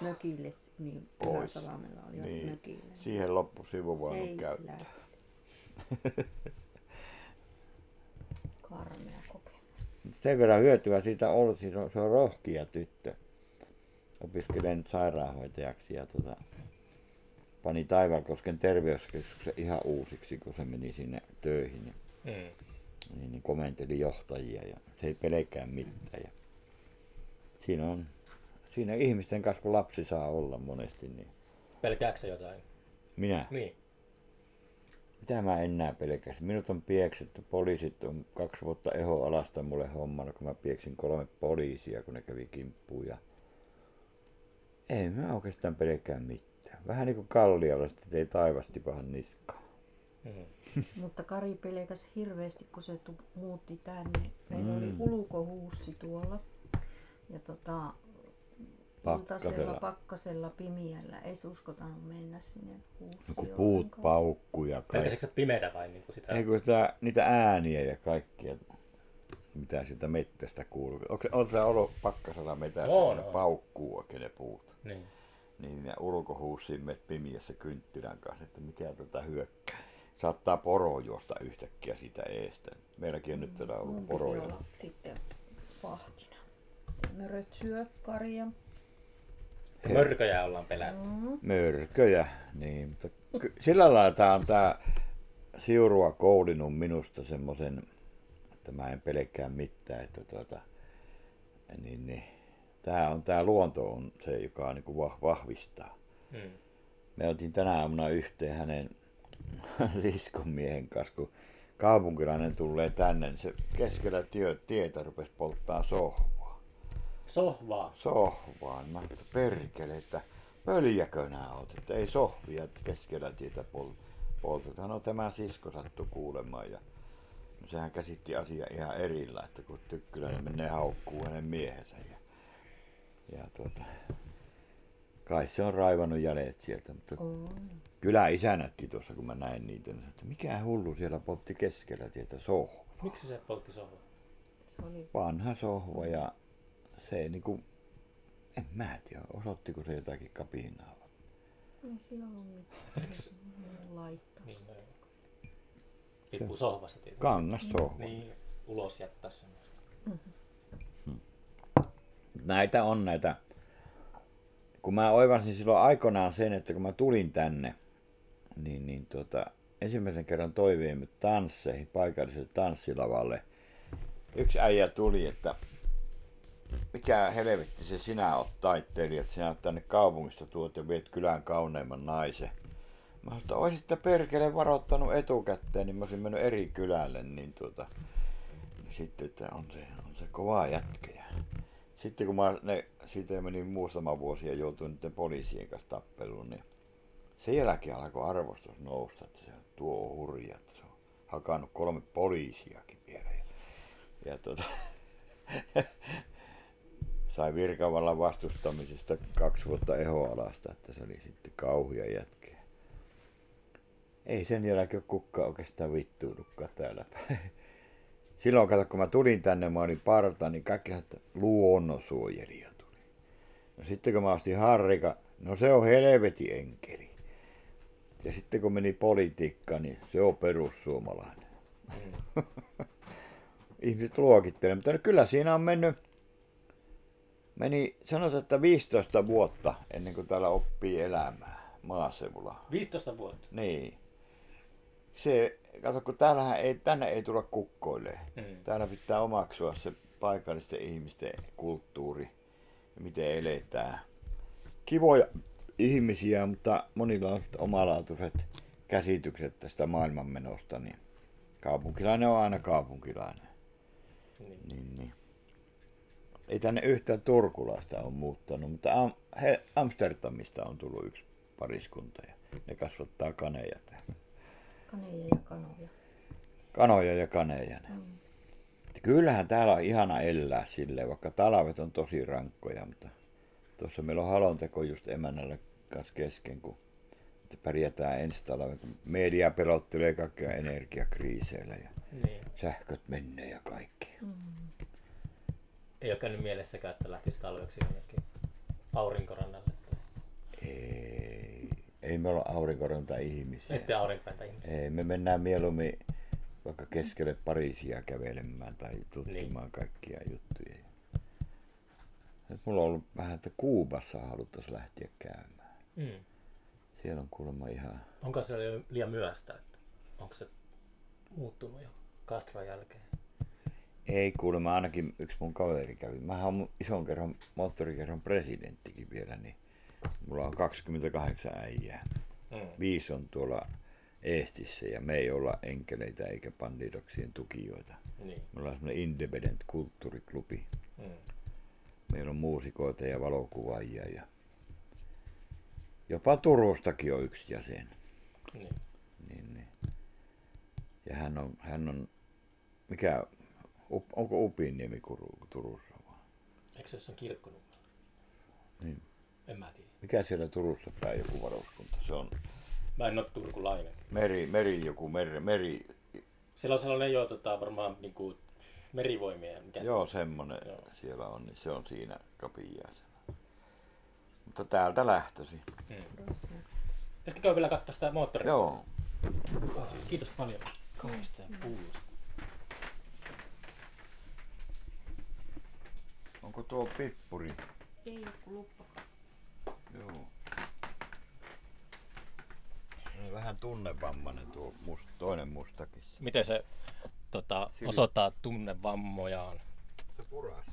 mökille, niin Pois. Pyhäsalamella oli Niin. mökille. Siihen loppu käyttö. lähde. Karmea kokemus. sen verran hyötyä siitä ollut, siis on, se on rohkia tyttö. Opiskelee nyt sairaanhoitajaksi ja tota, pani Taivalkosken terveyskeskuksen ihan uusiksi, kun se meni sinne töihin. Ja, Mm. niin, niin komenteli johtajia ja se ei pelkää mitään. Ja siinä on siinä ihmisten kanssa, kun lapsi saa olla monesti, niin Pelkääksä jotain? minä, Niin. mitä mä enää pelkäsin. Minut on pieksetty, poliisit on kaksi vuotta eho alasta mulle hommalla, kun mä pieksin kolme poliisia, kun ne kävi kimppuun. Ja... Ei mä oikeastaan pelkää mitään. Vähän niin kuin Kallialla, että ei taivasti pahan niskaan. Mm. Mutta Kari pelkäs hirveästi, kun se tu- muutti tänne. Meillä oli Mm. ulkohuussi tuolla. Ja tota, Pakkasella. iltasella, pakkasella, pimiällä. Ei se uskotanut mennä sinne huussiin No puut ollenkaan. paukkuu ja Pelkäsitkö kaikki. sä pimeätä vai niin kuin sitä? Ei kun sitä, niitä ääniä ja kaikkia, mitä sieltä mettästä kuuluu. Onko, on se ollut pakkasella kun ne on. paukkuu oikein ne puut. Niin. Niin ja ulkohuussiin met pimiässä kynttilän kanssa, että mikä tätä hyökkää. Saattaa poro juosta yhtäkkiä siitä eestä. Meilläkin on nyt täällä Mun ollut piti poroja. olla sitten vahtina. Möröt syö Karia. Mörköjä ollaan pelätty. Mm. Mörköjä, niin. Mutta ky- sillä lailla tää on tää Siurua koulinut minusta semmoisen, että mä en pelkää mitään, että tuota, niin, niin. Tää on tää luonto on se, joka niinku vah- vahvistaa. Mm. Me oltiin tänä aamuna yhteen hänen liskon miehen kanssa, kun kaupunkilainen tulee tänne, niin se keskellä työ, tietä rupesi polttaa sohvaa. Sohvaa. Sohvaa, niin mä perkele, että pöljäkö nää oot, että ei sohvia keskellä tietä pol- polteta. No tämä sisko sattui kuulemaan ja no, sehän käsitti asiaa ihan erillä, että kun Tykkyläinen menee haukkuu hänen miehensä ja, tuota, kai se on raivannut jäljet sieltä, mutta On. Kyllä isänätkin tuossa, kun mä näin niitä, niin että mikä hullu siellä poltti keskellä tietä sohva. Miksi se poltti sohvaa? Se oli Vanha sohva ja se ei niinku, en mä tiedä, osoittiko se jotakin kapinaa. ei siinä ollut mitään. Laittaa. Niin, no, Riippuu sohvasta tietysti. Kangas sohva. Niin, ulos jättää semmoista. Näitä on näitä. Kun mä oivalsin silloin aikoinaan sen, että kun mä tulin tänne, niin, niin tuota, ensimmäisen kerran toiveemme tansseihin, paikalliselle tanssilavalle. Yksi äijä tuli, että mikä helvetti se sinä oot taitteilija, että sinä oot tänne kaupungista tuot ja viet kylän kauneimman naisen. Mä sanoin, että oisitte perkele varoittanut etukäteen, niin mä olisin mennyt eri kylälle, niin tuota, sitten, että on se, on se kova jätkä. Sitten kun mä ne, siitä meni muutama vuosi ja joutuin niiden poliisien kanssa tappeluun, niin sen jälkeen alkoi arvostus nousta, että se tuo on hurja, että se on hakannut kolme poliisiakin vielä. Ja, ja tota, sai virkavallan vastustamisesta kaksi vuotta ehoalasta, että se oli sitten kauhia jätkeä. Ei sen jälkeen kukaan oikeastaan vittuudukkaan täällä päin. Silloin kato, kun mä tulin tänne, mä olin parta, niin kaikki että luonnonsuojelija tuli. No sitten kun mä ostin harrika, no se on helveti enkeli. Ja sitten kun meni politiikkaan, niin se on perussuomalainen. Ihmiset luokittelee, mutta kyllä siinä on mennyt, meni sanotaan, että 15 vuotta ennen kuin täällä oppii elämää maaseudulla. 15 vuotta. Niin. Se, kato, kun täällähän ei, tänne ei tulla kukkoille. Mm. Täällä pitää omaksua se paikallisten ihmisten kulttuuri ja miten eletään. Kivoja ihmisiä, mutta monilla on omalaatuiset käsitykset tästä maailmanmenosta, niin kaupunkilainen on aina kaupunkilainen. Niin. Niin, niin. Ei tänne yhtään turkulaista on muuttanut, mutta Am- he, Amsterdamista on tullut yksi pariskunta ja ne kasvattaa kaneja täällä. Kaneja ja kanoja. Kanoja ja kaneja. Ne. Mm. Kyllähän täällä on ihana elää silleen, vaikka talvet on tosi rankkoja, mutta tuossa meillä on halonteko just emännälle kanssa kesken, kun että pärjätään ensi talven, kun media pelottelee kaikkia energiakriiseillä ja niin. sähköt menee ja kaikki. Mm. Ei ole käynyt mielessäkään, että lähtisi talveksi jonnekin aurinkorannalle. Ei, ei me olla aurinkoranta ihmisiä. Ette aurinkoranta ihmisiä. Ei, me mennään mieluummin vaikka keskelle Pariisia kävelemään tai tutkimaan Niin. kaikkia juttuja. Et mulla on ollut vähän, että Kuubassa haluttaisiin lähteä käymään. Mm. Siellä on kuulemma ihan... Onko se liian myöhäistä? Että onko se muuttunut jo Castron jälkeen? Ei kuulemma ainakin yksi mun kaveri kävi. Mä oon ison kerran moottorikerran presidenttikin vielä, niin mulla on 28 äijää. Mm. Viisi on tuolla Eestissä ja me ei olla enkeleitä eikä bandidoksien tukijoita. Niin. Me ollaan semmoinen independent kulttuuriklubi. Mm. Meillä on muusikoita ja valokuvaajia ja jopa Turustakin on yksi jäsen. Niin. Niin, niin. Ja hän on, hän on, mikä, Up, onko Upinniemi Kuru- Turussa vai? Eikö se kirkkonummella? Niin. En mä tiedä. Mikä siellä Turussa päin joku varuskunta? Se on Mä en ole turkulainen. meri, meri joku meri, meri Siellä on sellainen jo tota, varmaan niin kuin merivoimia. Mikä se- joo semmonen Joo. siellä on, niin se on siinä kapiaisena. Mutta täältä lähtösi. Mm. Pitäisikö käy vielä katsoa sitä moottoria? Joo. Oh, kiitos paljon kahvista ja pullasta. Onko tuo pippuri? Ei ole kuin luppakaan. Joo. Se on Vähän tunnevammainen tuo must, toinen mustakin. Miten se tota, osoittaa tunnevammojaan? Se puras.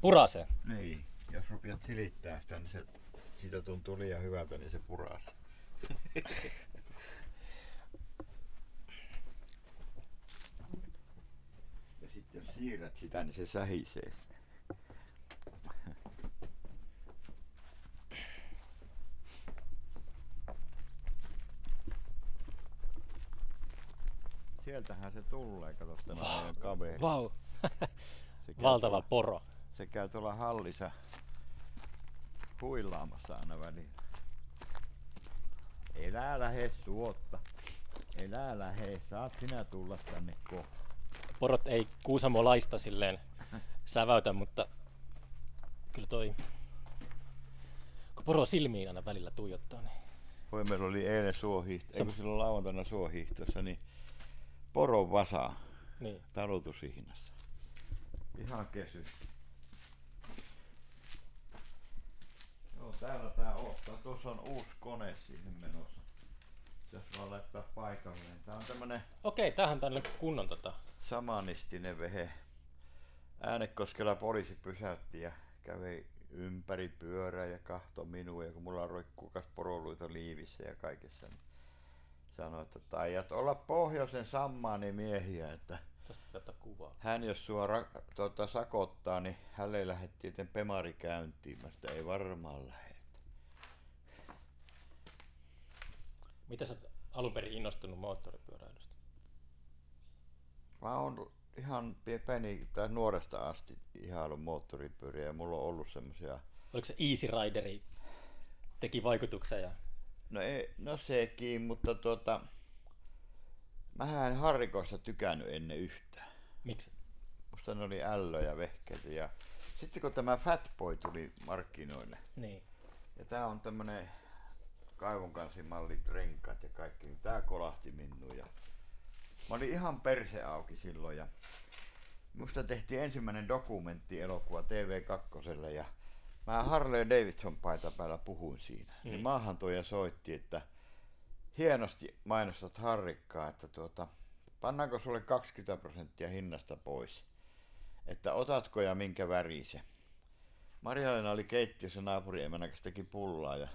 Purase. Niin. Jos rupeat silittää sitä, niin se, siitä tuntuu liian hyvältä, niin se puras. ja sitten jos siirrät sitä, niin se sähisee. Sieltähän se tulee, kato tämä meidän kaveri. Käy Valtava tuolla- poro. se käy tuolla hallissa huilaamassa aina välillä. Elää lähe suotta. Elää lähe, saat sinä tulla tänne kohta. Porot ei Kuusamo laista silleen säväytä, mutta kyllä toi, kun poro silmiin aina välillä tuijottaa, niin Voi meillä oli eilen suohiihto, Se- eikö silloin lauantaina suohiihtossa, niin poron vasa niin. talutushihnassa. Ihan kesy. Joo, täällä tää ottaa. Tuossa on uusi kone siihen menossa. Jos vaan laittaa paikalleen. Tää on tämmönen Okei, tämähän tänne kunnon tota. samanistinen vehe. Äänekoskella poliisi pysäytti ja kävi ympäri pyörää ja kahto minua ja kun mulla on roikkukas poroluita liivissä ja kaikessa, niin sanoi, että taidat olla pohjoisen sammaani miehiä, että Tästä kuvaa. hän jos sua ra- tota, sakottaa, niin hänelle lähdettiin sitten pemari käyntiin. Mä sitä ei varmaan lähde. Miten sä oot alun perin innostunut moottoripyöräilystä? Mä oon ihan pie- pieni tai nuoresta asti ihailu moottoripyöriä ja mulla on ollut semmosia Oliko se Easy Rideri teki vaikutuksen ja No, ei, no sekin, mutta tuota, mähän en harrikoista tykännyt ennen yhtään. miksi? Musta ne oli ällöjä vehkeitä ja sitten kun tämä Fatboy tuli markkinoille Niin. ja tää on tämmönen kaivonkansimallit, renkaat ja kaikki, niin tää kolahti minun ja mä olin ihan perse auki silloin ja musta tehtiin ensimmäinen dokumenttielokuva TV2 ja mä Harley Davidson paita päällä puhuin siinä. Mm. Niin Mm. maahantuoja soitti, että hienosti mainostat harrikkaa, että tuota, pannaanko sulle 20 prosenttia hinnasta pois, että otatko ja minkä värise. Marjalena oli keittiössä naapuri emänäkäs teki pullaa ja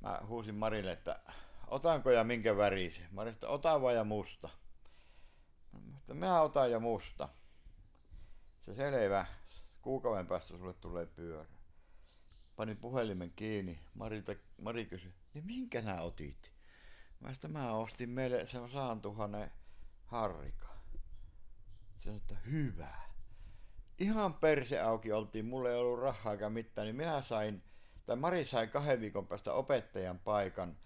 mä huusin Marille, että otanko ja minkä värise. Mari että ota vaan ja musta. Mä Että minä otan ja musta. Se selvä. Kuukauden päästä sulle tulee pyörä. Panin puhelimen kiinni. Marilta, Mari kysyi, niin minkä nää otit? Mä sitä mä ostin meille sen saan tuhannen harrika. Se sanoi, että hyvä. Ihan perse auki oltiin, mulla ei ollut rahaa eikä mitään, niin minä sain, tai Mari sai kahden viikon päästä opettajan paikan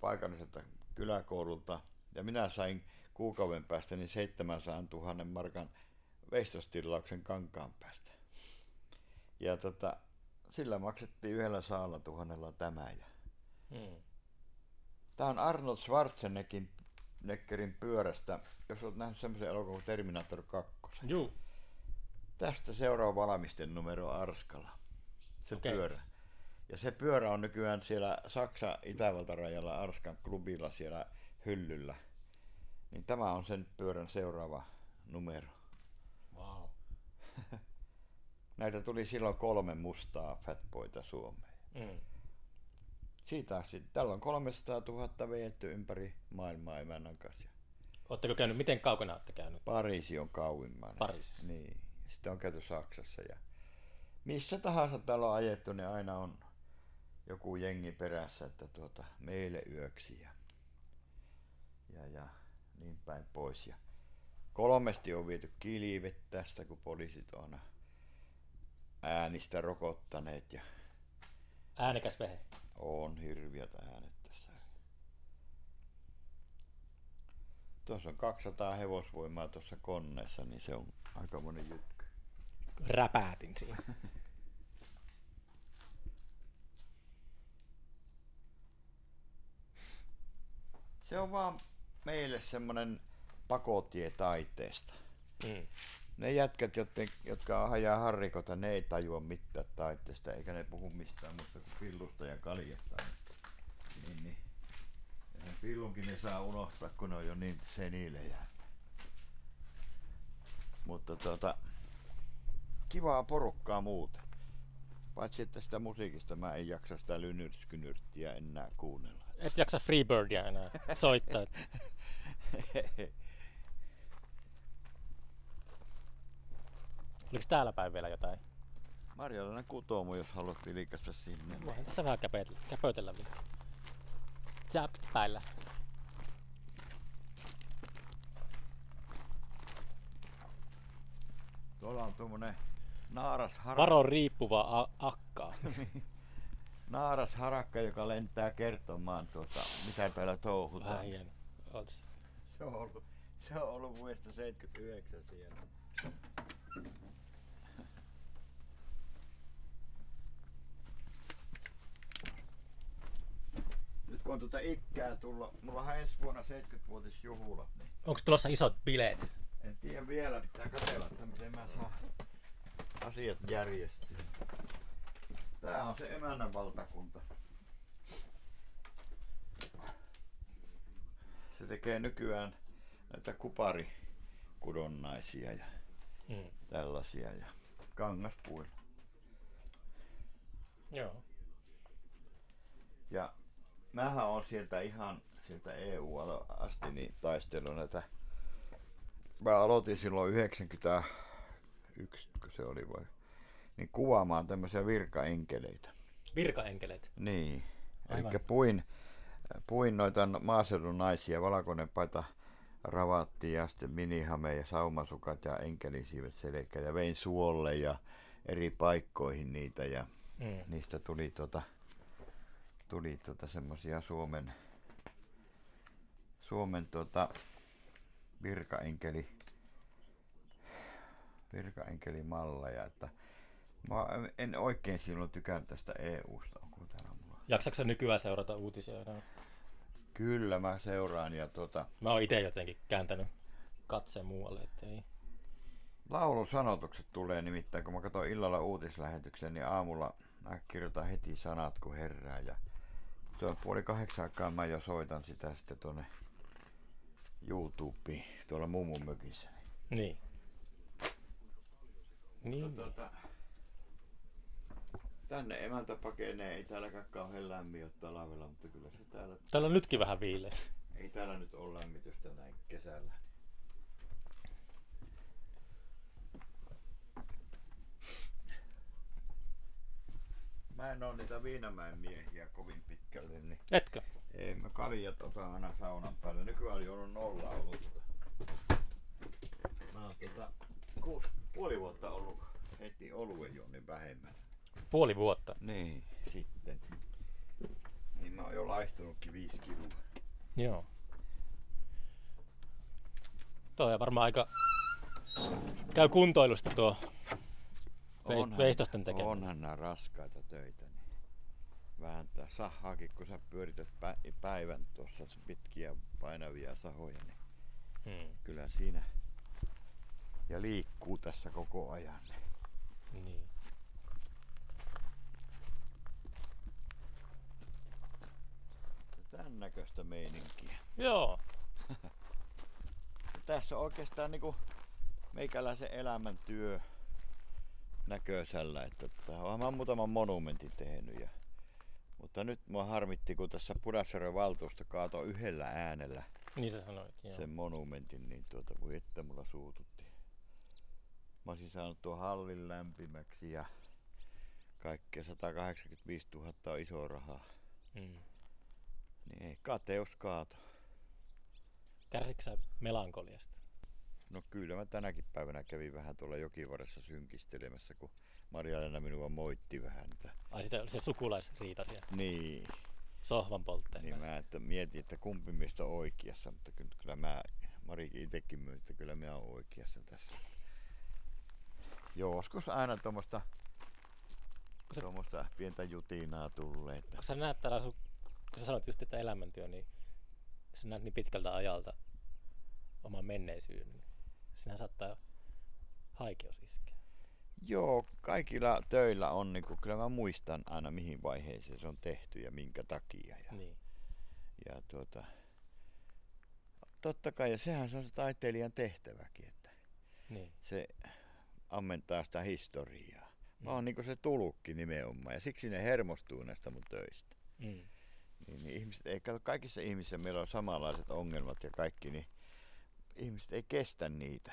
paikalliselta kyläkoululta, ja minä sain kuukauden päästä niin 700 000 markan veistostilauksen kankaan päästä. Ja tota, sillä maksettiin yhdellä saalla tuhannella tämä. Ja Mm. Tämä on Arnold Schwarzeneggerin Neckerin pyörästä, jos olet nähnyt semmoisen elokuvan kuin Terminator 2. Juu. Tästä seuraava valmisten numero Arskala. Se Okei. pyörä. Ja se pyörä on nykyään siellä Saksa-Itävalta-rajalla Arskan klubilla siellä hyllyllä. Niin tämä on sen pyörän seuraava numero. Näitä tuli silloin kolme mustaa fatboita Suomeen. Mm. Siitä asti. Täällä on 300 000 vejetty ympäri maailmaa emännän kanssa. Oletteko käynyt, miten kaukana olette käynyt? Pariisi on kauimman. Pariisi. Niin. Sitten on käyty Saksassa ja missä tahansa täällä on ajettu, niin aina on joku jengi perässä, että tuota, meille yöksi ja, ja, ja niin päin pois. Ja kolmesti on viety kilvet tästä, kun poliisit on aina äänistä rokottaneet ja Äänekäs vehe. on hirviöt äänet tässä. Tuossa on 200 hevosvoimaa tuossa koneessa, niin se on aika monen juttu. Räpäätin siinä. Se on vaan meille semmonen pakotie taiteesta. Mm. Ne jätkät, jotka, jotka hajaa harrikota, ne ei tajua mitään taiteesta, eikä ne puhu mistään muusta kuin pillusta ja kaljasta. Niin, niin. Ja sen pillunkin ne saa unohtaa, kun ne on jo niin senilejä. Mutta tota, kivaa porukkaa muuten. Paitsi että sitä musiikista mä en jaksa sitä lynyrskynyrttiä enää kuunnella. Et jaksa Freebirdia enää soittaa. Oliko täällä päin vielä jotain? Marjalainen kutomu, jos haluat vilkasta sinne. Voihan tässä vähän käpötellä, käpötellä vielä. Zäppäillä. Tuolla on tuommoinen naaras harakka. Varo riippuva a- akkaa. naaras harakka, joka lentää kertomaan tuota, mitä täällä touhutaan. Vähän hieno. Oot- Se on ollut, se on ollut vuodesta 79 siellä. Nyt kun on tuota ikää tulla, mulla on ensi vuonna 70-vuotisjuhla, niin Onko tulossa isot bileet? en tiedä vielä, pitää katsella, että miten mä saan asiat järjestyä. Tää on se emännän valtakunta. Se tekee nykyään näitä kuparikudonnaisia ja Mm. tällaisia ja kangaspuilla. Joo. Ja mähän on sieltä ihan sieltä EU asti niin taistellut näitä. Mä aloitin silloin 91, kun se oli vai, niin kuvaamaan tämmöisiä virkaenkeleitä. Virkaenkeleet. Niin. Eli puin, puin noita maaseudun naisia, valkoinen paita, ravatti ja sitten minihame ja saumasukat ja enkelisiivet selkä ja vein suolle ja eri paikkoihin niitä ja Mm. niistä tuli tota, tuli tota semmosia Suomen, Suomen tota, virkaenkeli, virkaenkelimalleja, että mä en oikein silloin tykännyt tästä EUsta, kun täällä mulla. Jaksatko sä nykyään seurata uutisia enää? Kyllä mä seuraan ja tota, Mä oon itse jotenkin kääntänyt katseen muualle, ettei... laulusanotukset tulee nimittäin, kun mä katson illalla uutislähetyksen, niin aamulla mä kirjoitan heti sanat kuin herää ja se on puoli kahdeksan aikaa mä jo soitan sitä sitten tuonne YouTubeen tuolla mummun mökissä. Niin. Niin. Tota, tänne emäntä pakenee, ei täälläkään kauhean lämmin ole talvella, mutta kyllä se täällä, Täällä on nytkin vähän viileä. ei täällä nyt ole lämmitystä näin kesällä. Mä en oo niitä Viinamäen miehiä kovin pitkälle, niin Etkö? ei mä kaljat ota aina saunan päälle. Nykyään oli ollut nolla ollut. Mä oon tota, kuusi, puoli vuotta ollut heti oluen jo niin vähemmän. Puoli vuotta. Niin, sitten. Niin mä oon jo laihtunutkin viisi kiloa. Joo. Toi on varmaan aika... Käy kuntoilusta tuo veist- veistosten tekeminen. Onhan nämä raskaita töitä. Niin vääntää sahaakin, kun sä pyörität pä- päivän tuossa pitkiä painavia sahoja, niin Hmm. kyllä siinä ja liikkuu tässä koko ajan. Niin. Tän näköistä meininkiä. Joo. Tässä on oikeastaan niinku meikäläisen elämäntyö näköisellä, että mä oon muutaman monumentin tehnyt ja Mutta nyt mua harmitti, kun tässä Pudasjärven valtuusto kaatoi yhdellä äänellä Niin sä sanoit, joo. sen monumentin, niin tuota voi että mulla suututti. Mä olisin saanut tuon hallin lämpimäksi ja kaikkea 185 000 on iso raha. Mm. Niin ei, kateus kaato. Kärsitkö melankoliasta? No kyllä mä tänäkin päivänä kävin vähän tuolla jokivarressa synkistelemässä, kun Marja-Leena minua moitti vähän. Että... Ai sitä oli se sukulaisriita siellä Niin, sohvan poltteen niin kanssa. mä että mietin, että kumpi meistä on oikeassa, mutta kyllä, mä, Marikin itsekin myy, että kyllä mä oon oikeassa tässä. Joskus aina tuommoista tuommoista pientä jutinaa tulee. Että... Kun sä näet täällä, sun, kun sä sanoit just, että elämäntyö, niin sä näet niin pitkältä ajalta oman menneisyyden, niin sinä saattaa haikeus iskeä. Joo, kaikilla töillä on, niin kuin, kyllä mä muistan aina mihin vaiheeseen se on tehty ja minkä takia. Ja, Niin. ja tuota, totta kai, ja sehän se on se taiteilijan tehtäväkin, että Niin. se ammentaa sitä historiaa. Mä Mm. oon niin se tulukki nimenomaan, ja siksi ne hermostuu näistä mun töistä. Mm. Niin, niin ihmiset, ei, kaikissa ihmisissä meillä on samanlaiset ongelmat ja kaikki, niin ihmiset ei kestä niitä.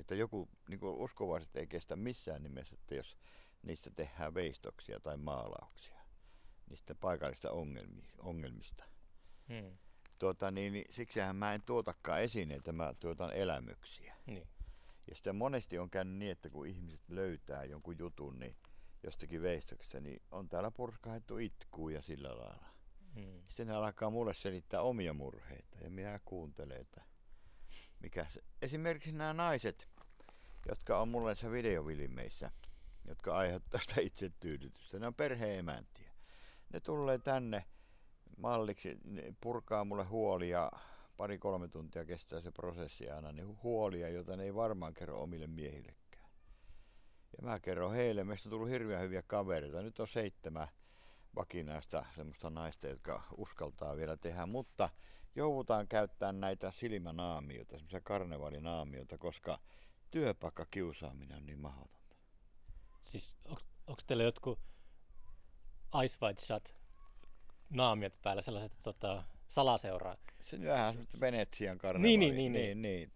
Että joku, niin kuin uskovaiset ei kestä missään nimessä, että jos niistä tehdään veistoksia tai maalauksia, niistä paikallista ongelmi, ongelmista. Mm. Tuota, niin, niin, siksihän mä en tuotakaan esineitä, mä tuotan elämyksiä. Niin. Ja sitten monesti on käynyt niin, että kun ihmiset löytää jonkun jutun niin jostakin veistoksesta, niin on täällä purskahettu itkuu ja sillä lailla. Mm. Sitten ne alkaa mulle selittää omia murheita ja minä kuuntelen, että mikä se. Esimerkiksi nämä naiset, jotka on mulle näissä videovilimeissä, jotka aiheuttaa sitä itsetyydytystä, ne on perheemäntiä. Ne tulee tänne malliksi, ne purkaa mulle huolia, pari-kolme tuntia kestää se prosessi aina, niin huolia, joita ne ei varmaan kerro omille miehillekään. Ja mä kerron heille, meistä on tullut hirveän hyviä kavereita. Nyt on seitsemän vakinaista semmoista naista, jotka uskaltaa vielä tehdä, mutta joudutaan käyttämään näitä silmänaamioita, semmoisia karnevalinaamioita, koska työpaikkakiusaaminen on niin mahdotonta. Siis onko teillä jotkut Ice White Shot naamiot päällä, sellaiset tota, salaseuraa? Se on vähän semmoista Venetsian karnevaali. Niin, niin, niin, niin, niin.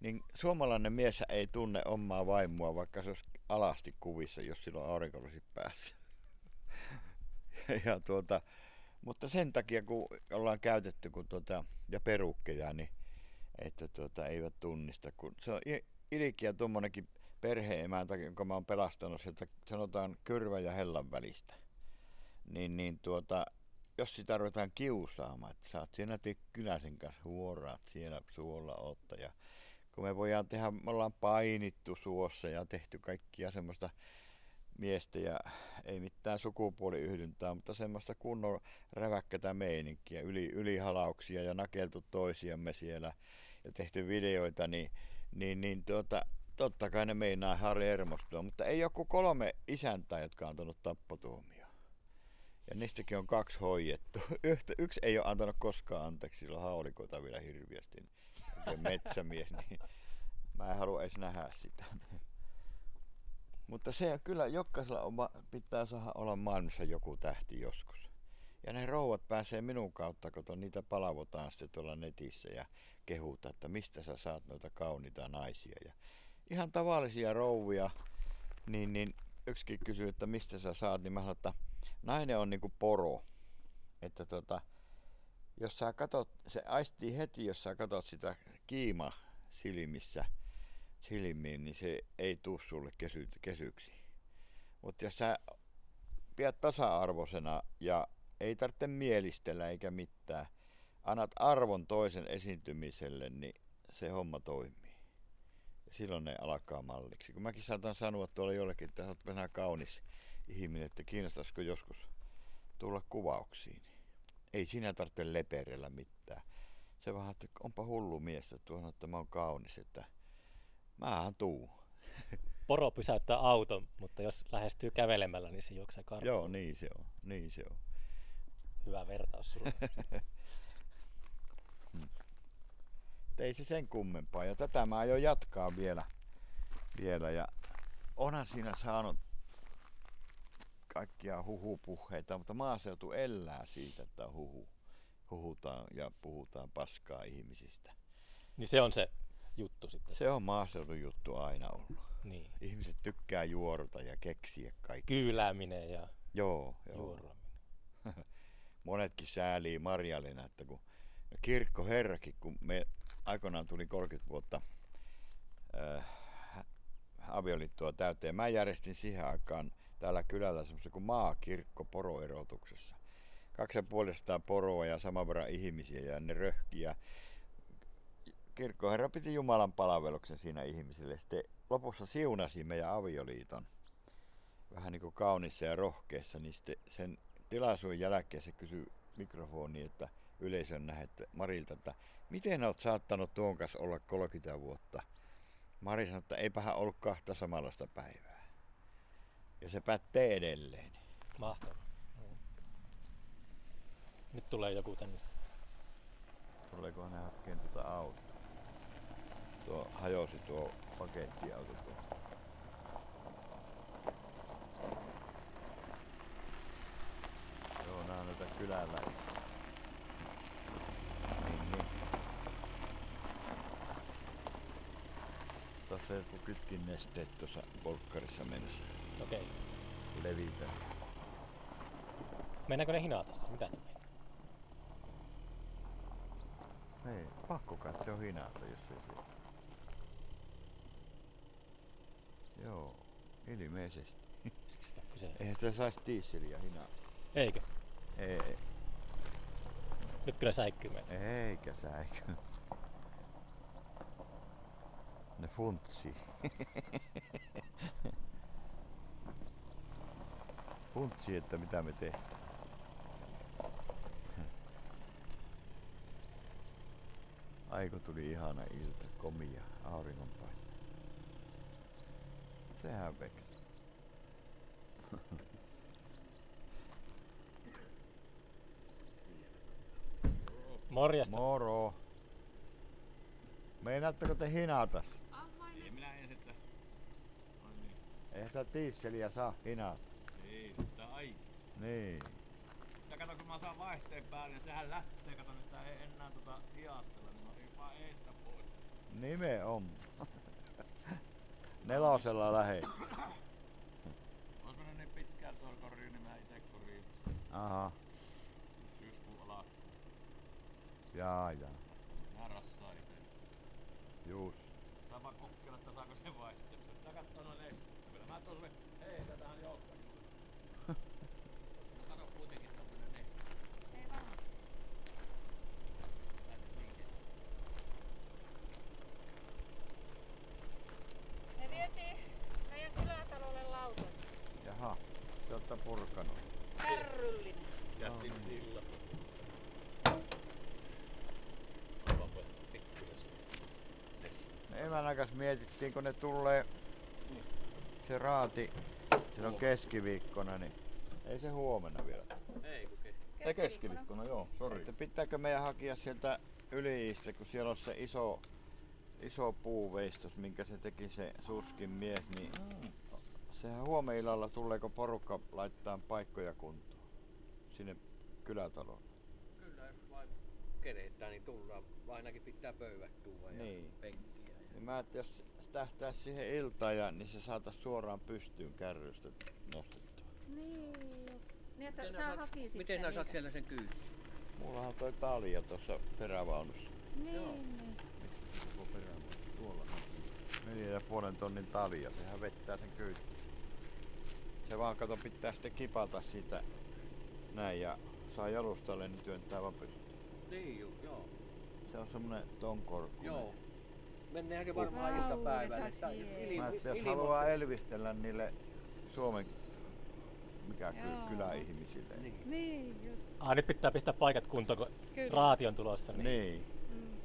niin suomalainen mies ei tunne omaa vaimoa, vaikka se olisi alasti kuvissa, jos sillä on aurinkolasit päässä. ja tuota, mutta sen takia, kun ollaan käytetty kun tuota, ja perukkeja, niin että tuota, eivät tunnista. Kun se on i- ilkeä tuommoinenkin perheemäntä, jonka mä oon pelastanut sieltä, sanotaan kyrvä ja hellan välistä. Niin, niin tuota, jos sitä ruvetaan kiusaamaan, että sä oot siinä Tikkyläisen kanssa huoraat siellä suolla otta ja kun me voidaan tehdä, me ollaan painittu suossa ja tehty kaikkia semmoista miestä ja ei mitään sukupuoliyhdyntää, mutta semmoista kunnon räväkkätä meininkiä, yli, ylihalauksia ja nakeltu toisiamme siellä ja tehty videoita, niin, niin, niin tuota, totta kai ne meinaa Harri hermostua, mutta ei joku kolme isäntää, jotka on antanut tappotuomio. Ja niistäkin on kaksi hoidettu. Yhtä, yksi ei ole antanut koskaan anteeksi, sillä haulikoita vielä hirviästi. Metsämies, niin mä en halua edes nähdä sitä. Mutta se kyllä jokaisella on, pitää saada olla maailmassa joku tähti joskus. Ja ne rouvat pääsee minun kautta, kun niitä palavotaan sitten tuolla netissä ja kehuta, että mistä sä saat noita kauniita naisia. Ja ihan tavallisia rouvia, niin, niin yksikin kysyy, että mistä sä saat, niin mä sanon, että nainen on niinku poro. Että tota, jos sä katot, se aistii heti, jos sä katot sitä kiima silmissä, silmiin, niin se ei tuu sulle kesy, kesyksi. Mutta jos sä pidät tasa-arvoisena ja ei tarvitse mielistellä eikä mitään, annat arvon toisen esiintymiselle, niin se homma toimii. Ja silloin ne alkaa malliksi. Kun mäkin saatan sanoa tuolla jollekin, että oot vähän kaunis ihminen, että kiinnostaisiko joskus tulla kuvauksiin. Ei sinä tarvitse leperellä mitään. Se vähän, että onpa hullu mies, että tuohon, että mä oon kaunis, että mähän tuu. Poro pysäyttää auton, mutta jos lähestyy kävelemällä, niin se juoksee karkuun. Joo, niin se on. Niin se on. Hyvä vertaus sulla. Et ei se sen kummempaa. Ja tätä mä aion jatkaa vielä. vielä. Ja onhan siinä saanut kaikkia huhupuheita, mutta maaseutu elää siitä, että huhu, huhutaan ja puhutaan paskaa ihmisistä. Niin se on se juttu sitten. Se on maaseudun juttu aina ollut. Niin. Ihmiset tykkää juoruta ja keksiä kaikki. Kyylääminen ja Joo, joo. juoruaminen. Monetkin säälii Marjalina, että kun kirkkoherrakin, kun me aikoinaan tuli 30 vuotta äh, avioliittoa täyteen. Mä järjestin siihen aikaan täällä kylällä semmoisen kuin maakirkko poroerotuksessa. Kaksi ja puolestaan poroa ja saman verran ihmisiä ja ne röhki ja kirkkoherra piti Jumalan palveluksen siinä ihmisille. Sitten lopussa siunasi meidän avioliiton vähän niin kuin kaunissa ja rohkeassa, niin sitten sen tilaisuuden jälkeen se kysyi mikrofoniin, että yleisön nähdä Marilta, että miten olet saattanut tuon kanssa olla 30 vuotta? Mari sanoi, että eipähän ollut kahta samanlaista päivää. Ja se pätee edelleen. Mahtavaa. Nyt tulee joku tänne. Tuleeko ne hakkeen tuota autoa? Tuo hajosi tuo pakettiauto tuo. Joo, nää on noita kyläläisiä. Niin, niin. Tuossa joku kytkin nesteet tuossa polkkarissa mennessä. Okei. Levitä. Mennäänkö ne hinaa tässä? Mitä ne meinaa? Ei, pakko kai se on hinata, jos ei se... Joo, ilmeisesti. Kyse. Eihän sitä saisi diisseliä hinata. Eikö? Ei, Nyt kyllä säikkyy meitä. eikä säikö. Ne funtsi. funtsi, että mitä me tehdään. Aiko tuli ihana ilta, komia, auringonpaiste. Sehän veksi. Morjesta. Moro. Meinaatteko te hinata? Ei minä en sitä. Ai niin. Eihän sitä tiisseliä saa hinata. Ei, mutta ai. Niin. Ja kato kun mä saan vaihteen päälle, niin sehän lähtee, kato, niin sitä ei enää tota hiastella, niin mä otin vaan eestä pois. Nimenomaan. Nelosella lähe. Ois mennyt niin pitkään tuolla koriin, niin mä ite koriin. Aha. Syyskuun alkuun. Jaa, jaa. Mä rassaa ite. Juus. Tää vaan kokeilla, että saako se vaihteen. Tää kattoo noin lestit. Kyllä mä tuon sulle, hei, tätä on joukko. No kato kuitenkin tämmönen ne. Ei vaan. Me vietiin meidän kylätalolle lautat. Jaha. Olette purkanut. Kärryllinen. Jättiin tilla. Me emännän kanssa mietittiin, kun ne tulee se raati silloin keskiviikkona, niin ei se huomenna vielä. Ei keskiviikkona, joo, sori. Että pitääkö meidän hakea sieltä yliistä, kun siellä on se iso, iso puuveistos, minkä se teki se Suskin mies, niin sehän huomeillalla tuleeko porukka laittaa paikkoja kuntoon sinne kylätaloon. Kyllä, jos vain keretään, niin tullaan. Ainakin pitää pöydät tuoda ja Niin. penkkiä. Ja... Niin mä että jos tähtäisi siihen iltaan, ja, niin se saataisiin suoraan pystyyn kärrystä nostettua. Niin. Niin, että Miten sä nää saat, hakisit miten sen nää saat siellä sen kyyti? Mullahan on toi talja tuossa perävaunussa. Joo. Niin, niin. Koko perävaunu. Tuolla. Neljä ja puolen tonnin talja, sehän vettää sen kyyti. Se vaan kato pitää sitten kipata siitä näin ja saa jalustalle, niin työntää vaan pystyyn. Niin, ju, joo. Se on semmonen ton korkuinen. Joo. Menneehän se varmaan Vau, iltapäivällä. lisä Sitä- hieno. ili- Mä että jos haluaa elvistellä niille Suomen mikä ky- kyläihmisille. Niin. Niin, just. Ah, nyt pitää pistää paikat kuntoon, kun Kyllä. raati on tulossa. Niin. Niin, Mm.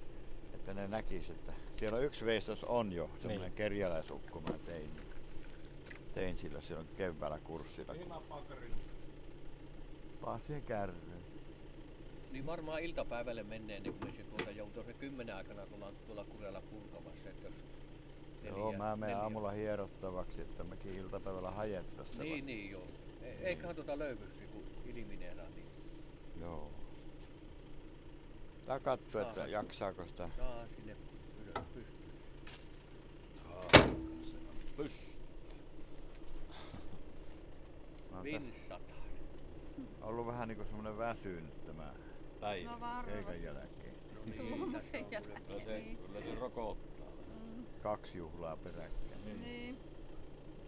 että ne näkis, että siellä on yksi veistos on jo, semmonen Niin. kerjäläisukko mä tein. Tein sillä silloin keväällä kurssilla. Paukkarin? Vaan siihen kärryyn. Niin varmaan iltapäivälle menneen, niin kun me se tuolta joutuu se kymmenen aikana tuolla, tuolla kurella purkamassa, että jos Joo, mä menen neljä- aamulla hierottavaksi, että mekin iltapäivällä hajettaisiin. Niin, niin joo. E- Eiköhän tuota löyvyksi, kun ilmineera, niin Joo. Tää katso, että Saa. jaksaako sitä. saa sinne ylös pystyyn. Pyst. Mä oon tässä ollut vähän niinku semmonen väsynyt tämä päivä No varmasti. keikan jälkeen. No niin, tässä on kyllä jälkeen. Kyllä se, Niin. kyllä se rokottaa. Mm, Kaksi juhlaa peräkkäin. niin.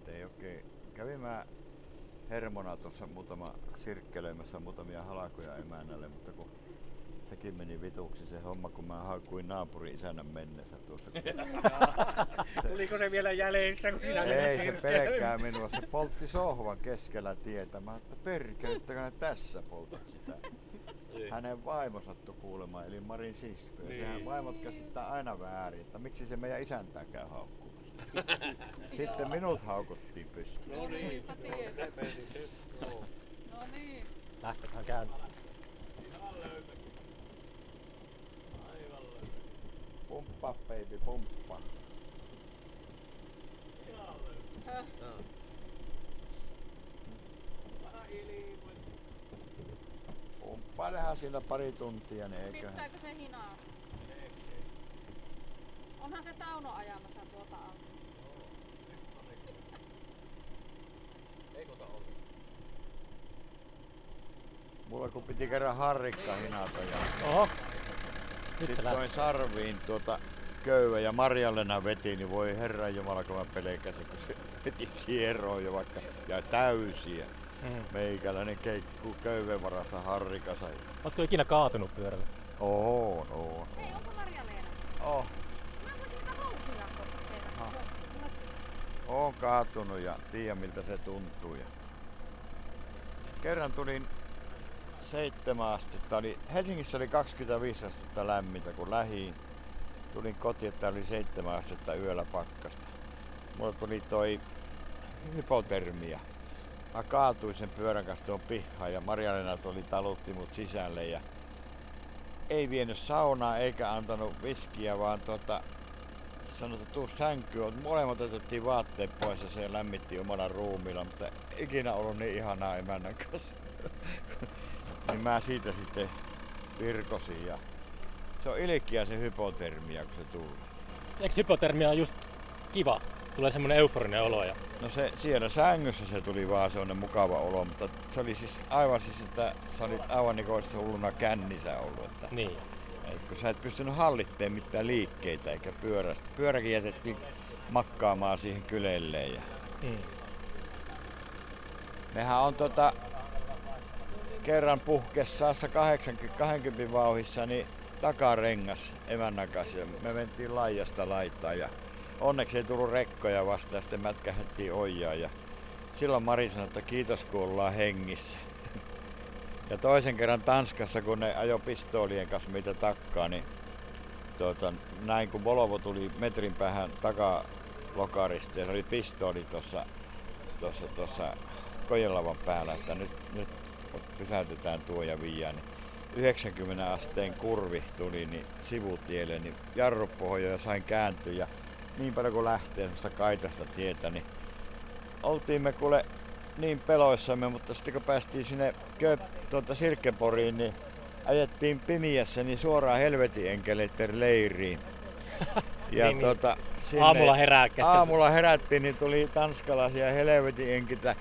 Et Ei oikein. Kävin mä hermona tuossa muutama sirkkeleimässä muutamia halkoja emännälle, mutta kun sekin meni vituksi se homma, kun mä hakuin naapuri isännän mennessä tuossa. Tuliko se vielä jäljessä, kun sinä Ei se pelkkää minua, se poltti sohvan keskellä tietä. Mä että perkele, tässä poltat sitä. Hänen vaimo sattui kuulemaan, eli Marin sisko. Ja sehän vaimot käsittää aina väärin, että miksi se meidän isäntää käy haukkumassa. Sitten minut haukuttiin pystyyn. No niin, se meni se. No niin. Lähtököhän käyntiin. Pumppa baby, pumppa. Höh. Ah. Pumppailehan siinä pari tuntia, niin eiköhän. Pitääkö se hinaa? Onhan se Tauno ajamassa tuota autoa. Eikö ota ollut? Mulla kun piti kerran harrikka hinata ja Oho. Nyt se sit lähti. toin sarviin tuota köyvä ja Marjallena veti, niin voi herran jumala kun mä pelkäsin, kun se veti hieroon jo vaikka ja täysiä. Mm. Meikäläinen keikku köyven varassa harrikassa. Ootko ikinä kaatunut pyörällä? Oo, oo. Hei, onko Marja-Leena? Oh, Mä voisin housuja oon kaatunut ja tiedän miltä se tuntuu. Ja kerran tulin seitsemän astetta. Oli, Helsingissä oli 25 astetta lämmintä kun lähiin. Tulin kotiin, että oli seitsemän astetta yöllä pakkasta. Mulla tuli toi hypotermia. Mä kaatuin sen pyörän kanssa tuon pihaan ja Marjalena tuli talutti mut sisälle ja ei vienyt saunaa eikä antanut viskiä, vaan tota, sanoi, että tuu sänkyyn. Molemmat otettiin vaatteet pois ja se lämmitti omalla ruumilla, mutta ikinä ollut niin ihanaa emännän kanssa. niin mä siitä sitten virkosin ja se on ilkeä se hypotermia, kun se tulee. Eikö hypotermia on just kiva? Tulee semmonen euforinen olo ja... No se, siellä sängyssä se tuli vaan semmonen mukava olo, mutta se oli siis aivan siis, että sä olit aivan niin kuin hulluna kännissä ollut. Että, Niin. et kun sä et pystynyt hallitteen mitään liikkeitä eikä pyörästä. Pyöräkin jätettiin makkaamaan siihen kylelleen. Ja Mm. Nehän on tota, kerran puhkessaassa 80, 20 vauhissa niin takarengas ja Me mentiin laijasta laitaan ja onneksi ei tullut rekkoja vasta ja sitten mätkähettiin ojaa. Ja silloin Mari sanoi, että kiitos kun ollaan hengissä. Ja toisen kerran Tanskassa, kun ne ajo pistoolien kanssa meitä takkaa, niin tuota, näin kun Volvo tuli metrin päähän takalokarista ja se oli pistooli tuossa tuossa, tuossa kojelavan päällä, että nyt, nyt pysäytetään tuo ja viiään. Niin 90 asteen kurvi tuli niin sivutielle, niin jarrupohja ja sain kääntyä ja niin paljon kuin lähtee semmoista kaitasta tietä, niin oltiin me kuule niin peloissamme, mutta sitten kun päästiin sinne Köp, tuota Silkkeporiin, niin ajettiin pimiässä niin suoraan helvetin enkeleiden leiriin. Ja Niin, niin. Sinne, Aamulla herää keskeltä. Aamulla herättiin, niin tuli tanskalaisia helvetin enkitä.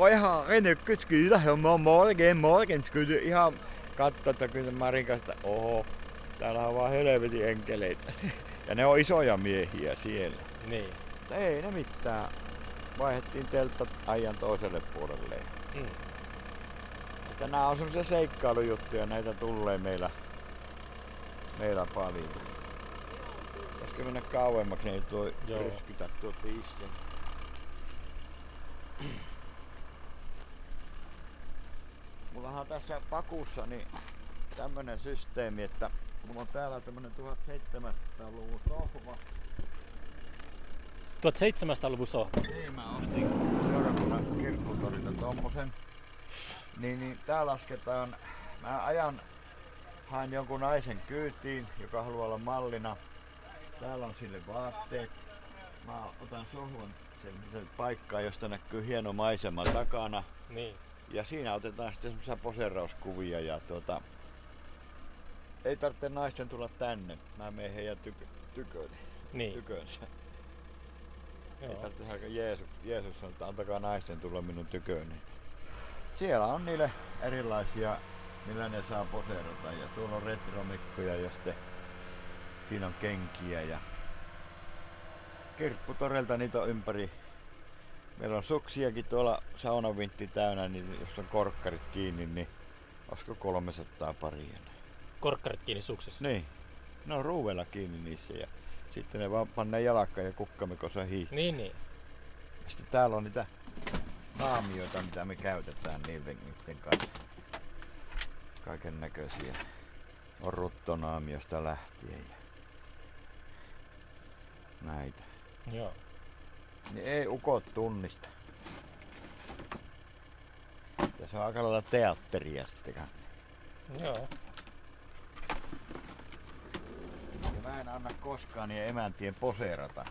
Jag ha en ykköskyydä, on morgen, morgen, skulle ihan katsoa, että kyllä että oho, täällä on vaan helvetin enkeleitä. Ja ne on isoja miehiä siellä. Niin. Mutta ei ne mitään. Vaihdettiin teltta ajan toiselle puolelle. Mm. Että nämä on semmoisia seikkailujuttuja, näitä tulee meillä, meillä paljon. Pitäisikö mennä kauemmaksi, niin ei tuo Joo. ryskytä tuo tiissen. Mullahan on tässä pakussa niin tämmönen systeemi, että mulla on täällä tämmönen 1700-luvun sohva. 1700-luvun sohva. Niin mä ostin seurakunnan kirkkotorilta tommosen. Niin, niin tää lasketaan, mä ajan, haen jonkun naisen kyytiin, joka haluaa olla mallina. Täällä on sille vaatteet. Mä otan sohvan semmoisen paikkaan, josta näkyy hieno maisema takana. Niin. Ja siinä otetaan sitten semmoisia poseerauskuvia ja tuota, ei tarvitse naisten tulla tänne. Mä menen heidän tykö, tyköni, Niin. tykönsä. Ei Joo. tarvitse saada Jeesus, Jeesus sanoo, että antakaa naisten tulla minun tyköni. Siellä on niille erilaisia, millä ne saa poseerata. Ja tuolla on retromikkoja ja sitten siinä on kenkiä ja kirpputorelta niitä on ympäri. Meillä on suksiakin tuolla saunavintti täynnä, niin jos on korkkarit kiinni, niin olisiko 300 paria. Korkkarit kiinni suksissa. Niin, ne on ruuvella kiinni niissä ja sitten ne vaan pannaan jalakkaan ja kukkamikossa hiihtyy. Niin, niin. Sitten täällä on niitä naamioita, mitä me käytetään niiden, niiden kanssa. Kaiken näköisiä. On ruttonaamiosta lähtien ja näitä. Joo. Niin ei ukot tunnista. Ja se on aika lailla teatteria sitten. Joo. Ja mä en anna koskaan niiden emäntien poseerata.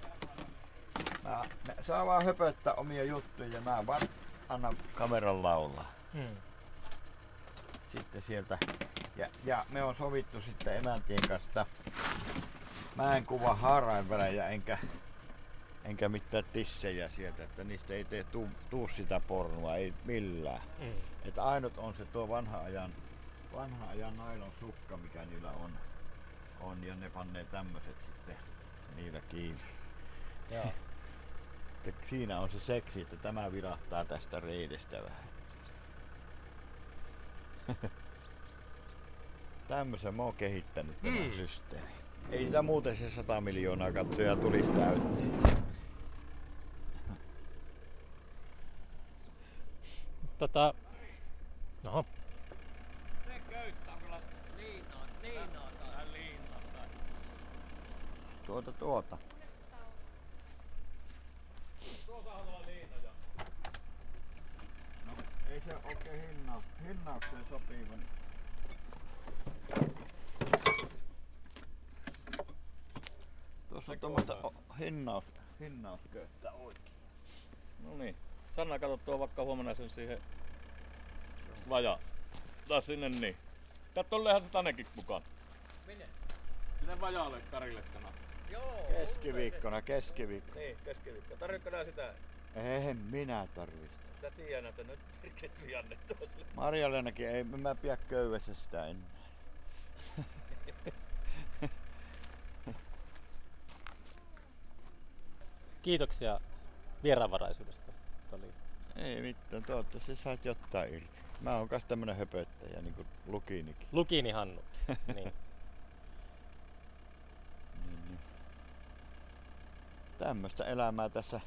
Mä, ne saa vaan höpöttää omia juttuja ja mä vaan annan kameran laulaa. Hmm. Sitten sieltä. Ja, ja me on sovittu sitten emäntien kanssa, mä en kuva haarainvälejä enkä, enkä mitään tissejä sieltä, että niistä ei tee tuu, tuu sitä pornoa, ei millään. Hmm. Että ainut on se tuo vanha ajan, vanha ajan nailon sukka, mikä niillä on. on ja ne pannee tämmöset sitten niillä kiinni. Joo. Että siinä on se seksi, että tämä vilahtaa tästä reidestä vähän. Tämmöisen mä oon kehittänyt tämän Mm. systeemin. Ei sitä muuten se 100 miljoonaa katsoja tulisi täyteen. Tota... Oho. Se köyttä on kyllä Liinaa, liinaa taas. vähän liinaa. Tuota tuota. Tuossa on olla liinoja. No, ei se oikein hinna, hinnaukseen sopivan. Tuossa on hinnaus, hinnausköyttä oikein. No niin. Sanna kato tuo vaikka huomenna sen siihen vaja. Tai sinne niin. Katsollehan se tännekin mukaan. Minne? Sinne vajaalle Karille tämä. Joo. Keskiviikkona, keskiviikko. Niin, keskiviikko. Tarvitko nää sitä? Eihän minä tarvitse. Sitä tiedän, että nyt perketty Janne toiselle. Marjallenakin ei mä pidä köydessä sitä enää. Kiitoksia vieraanvaraisuudesta. Oli Ei mitään, toivottavasti sait jotain irti. Mä oon kas tämmönen höpöttäjä, niinku Lukinikin. Lukini Hannu. niin. Niin, niin. Tämmöstä elämää tässä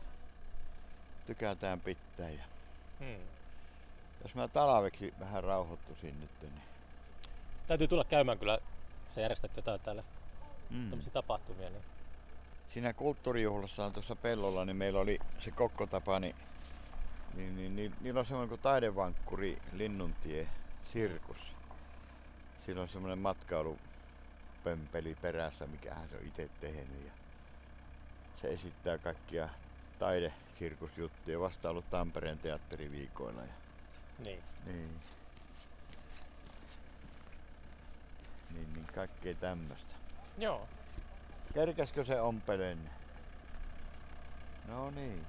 tykätään pitää. Ja Hmm. jos mä talveksi vähän rauhoittuisin nyt, niin Täytyy tulla käymään kyllä. Sä järjestät jotain täällä mm. tämmöisiä tapahtumia. Niin. Siinä kulttuurijuhlassa tuossa pellolla, niin meillä oli se kokkotapa, niin, niin, niin, niin niillä on semmoinen kuin taidevankkuri Linnuntie Sirkus. Siinä on semmoinen matkailupömpeli perässä, mikä hän se on itse tehnyt. Ja se esittää kaikkia taidesirkusjuttuja. Vasta ollut Tampereen teatteriviikoilla. Ja, niin. niin. Niin, niin kaikkea tämmöistä. Joo. Kerkäskö se ompelen? No niin.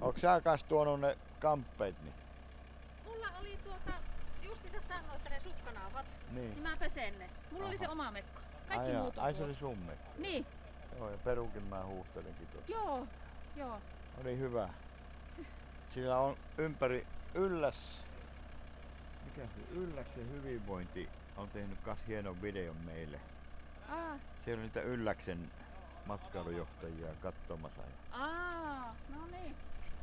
Onko sä kans tuonut ne kamppeet? Niin? Mulla oli tuota, justiinsa sanoit, että ne sukkanauhat, niin niin. mä pesen ne. Mulla oli se Aha. oma mekko. Kaikki ai, muut on ai se oli sun mekko. Niin, Joo, ja perukin mä huuhtelinkin tuossa. joo, joo. Oli hyvä. Sillä on ympäri ylläs. Mikä se Ylläksen hyvinvointi on tehnyt kas hienon videon meille. Aa, Siellä on niitä Ylläksen matkailujohtajia katsomassa. aa, no niin.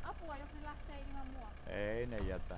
Apua, jos ne lähtee ilman mua. Ei ne jätä.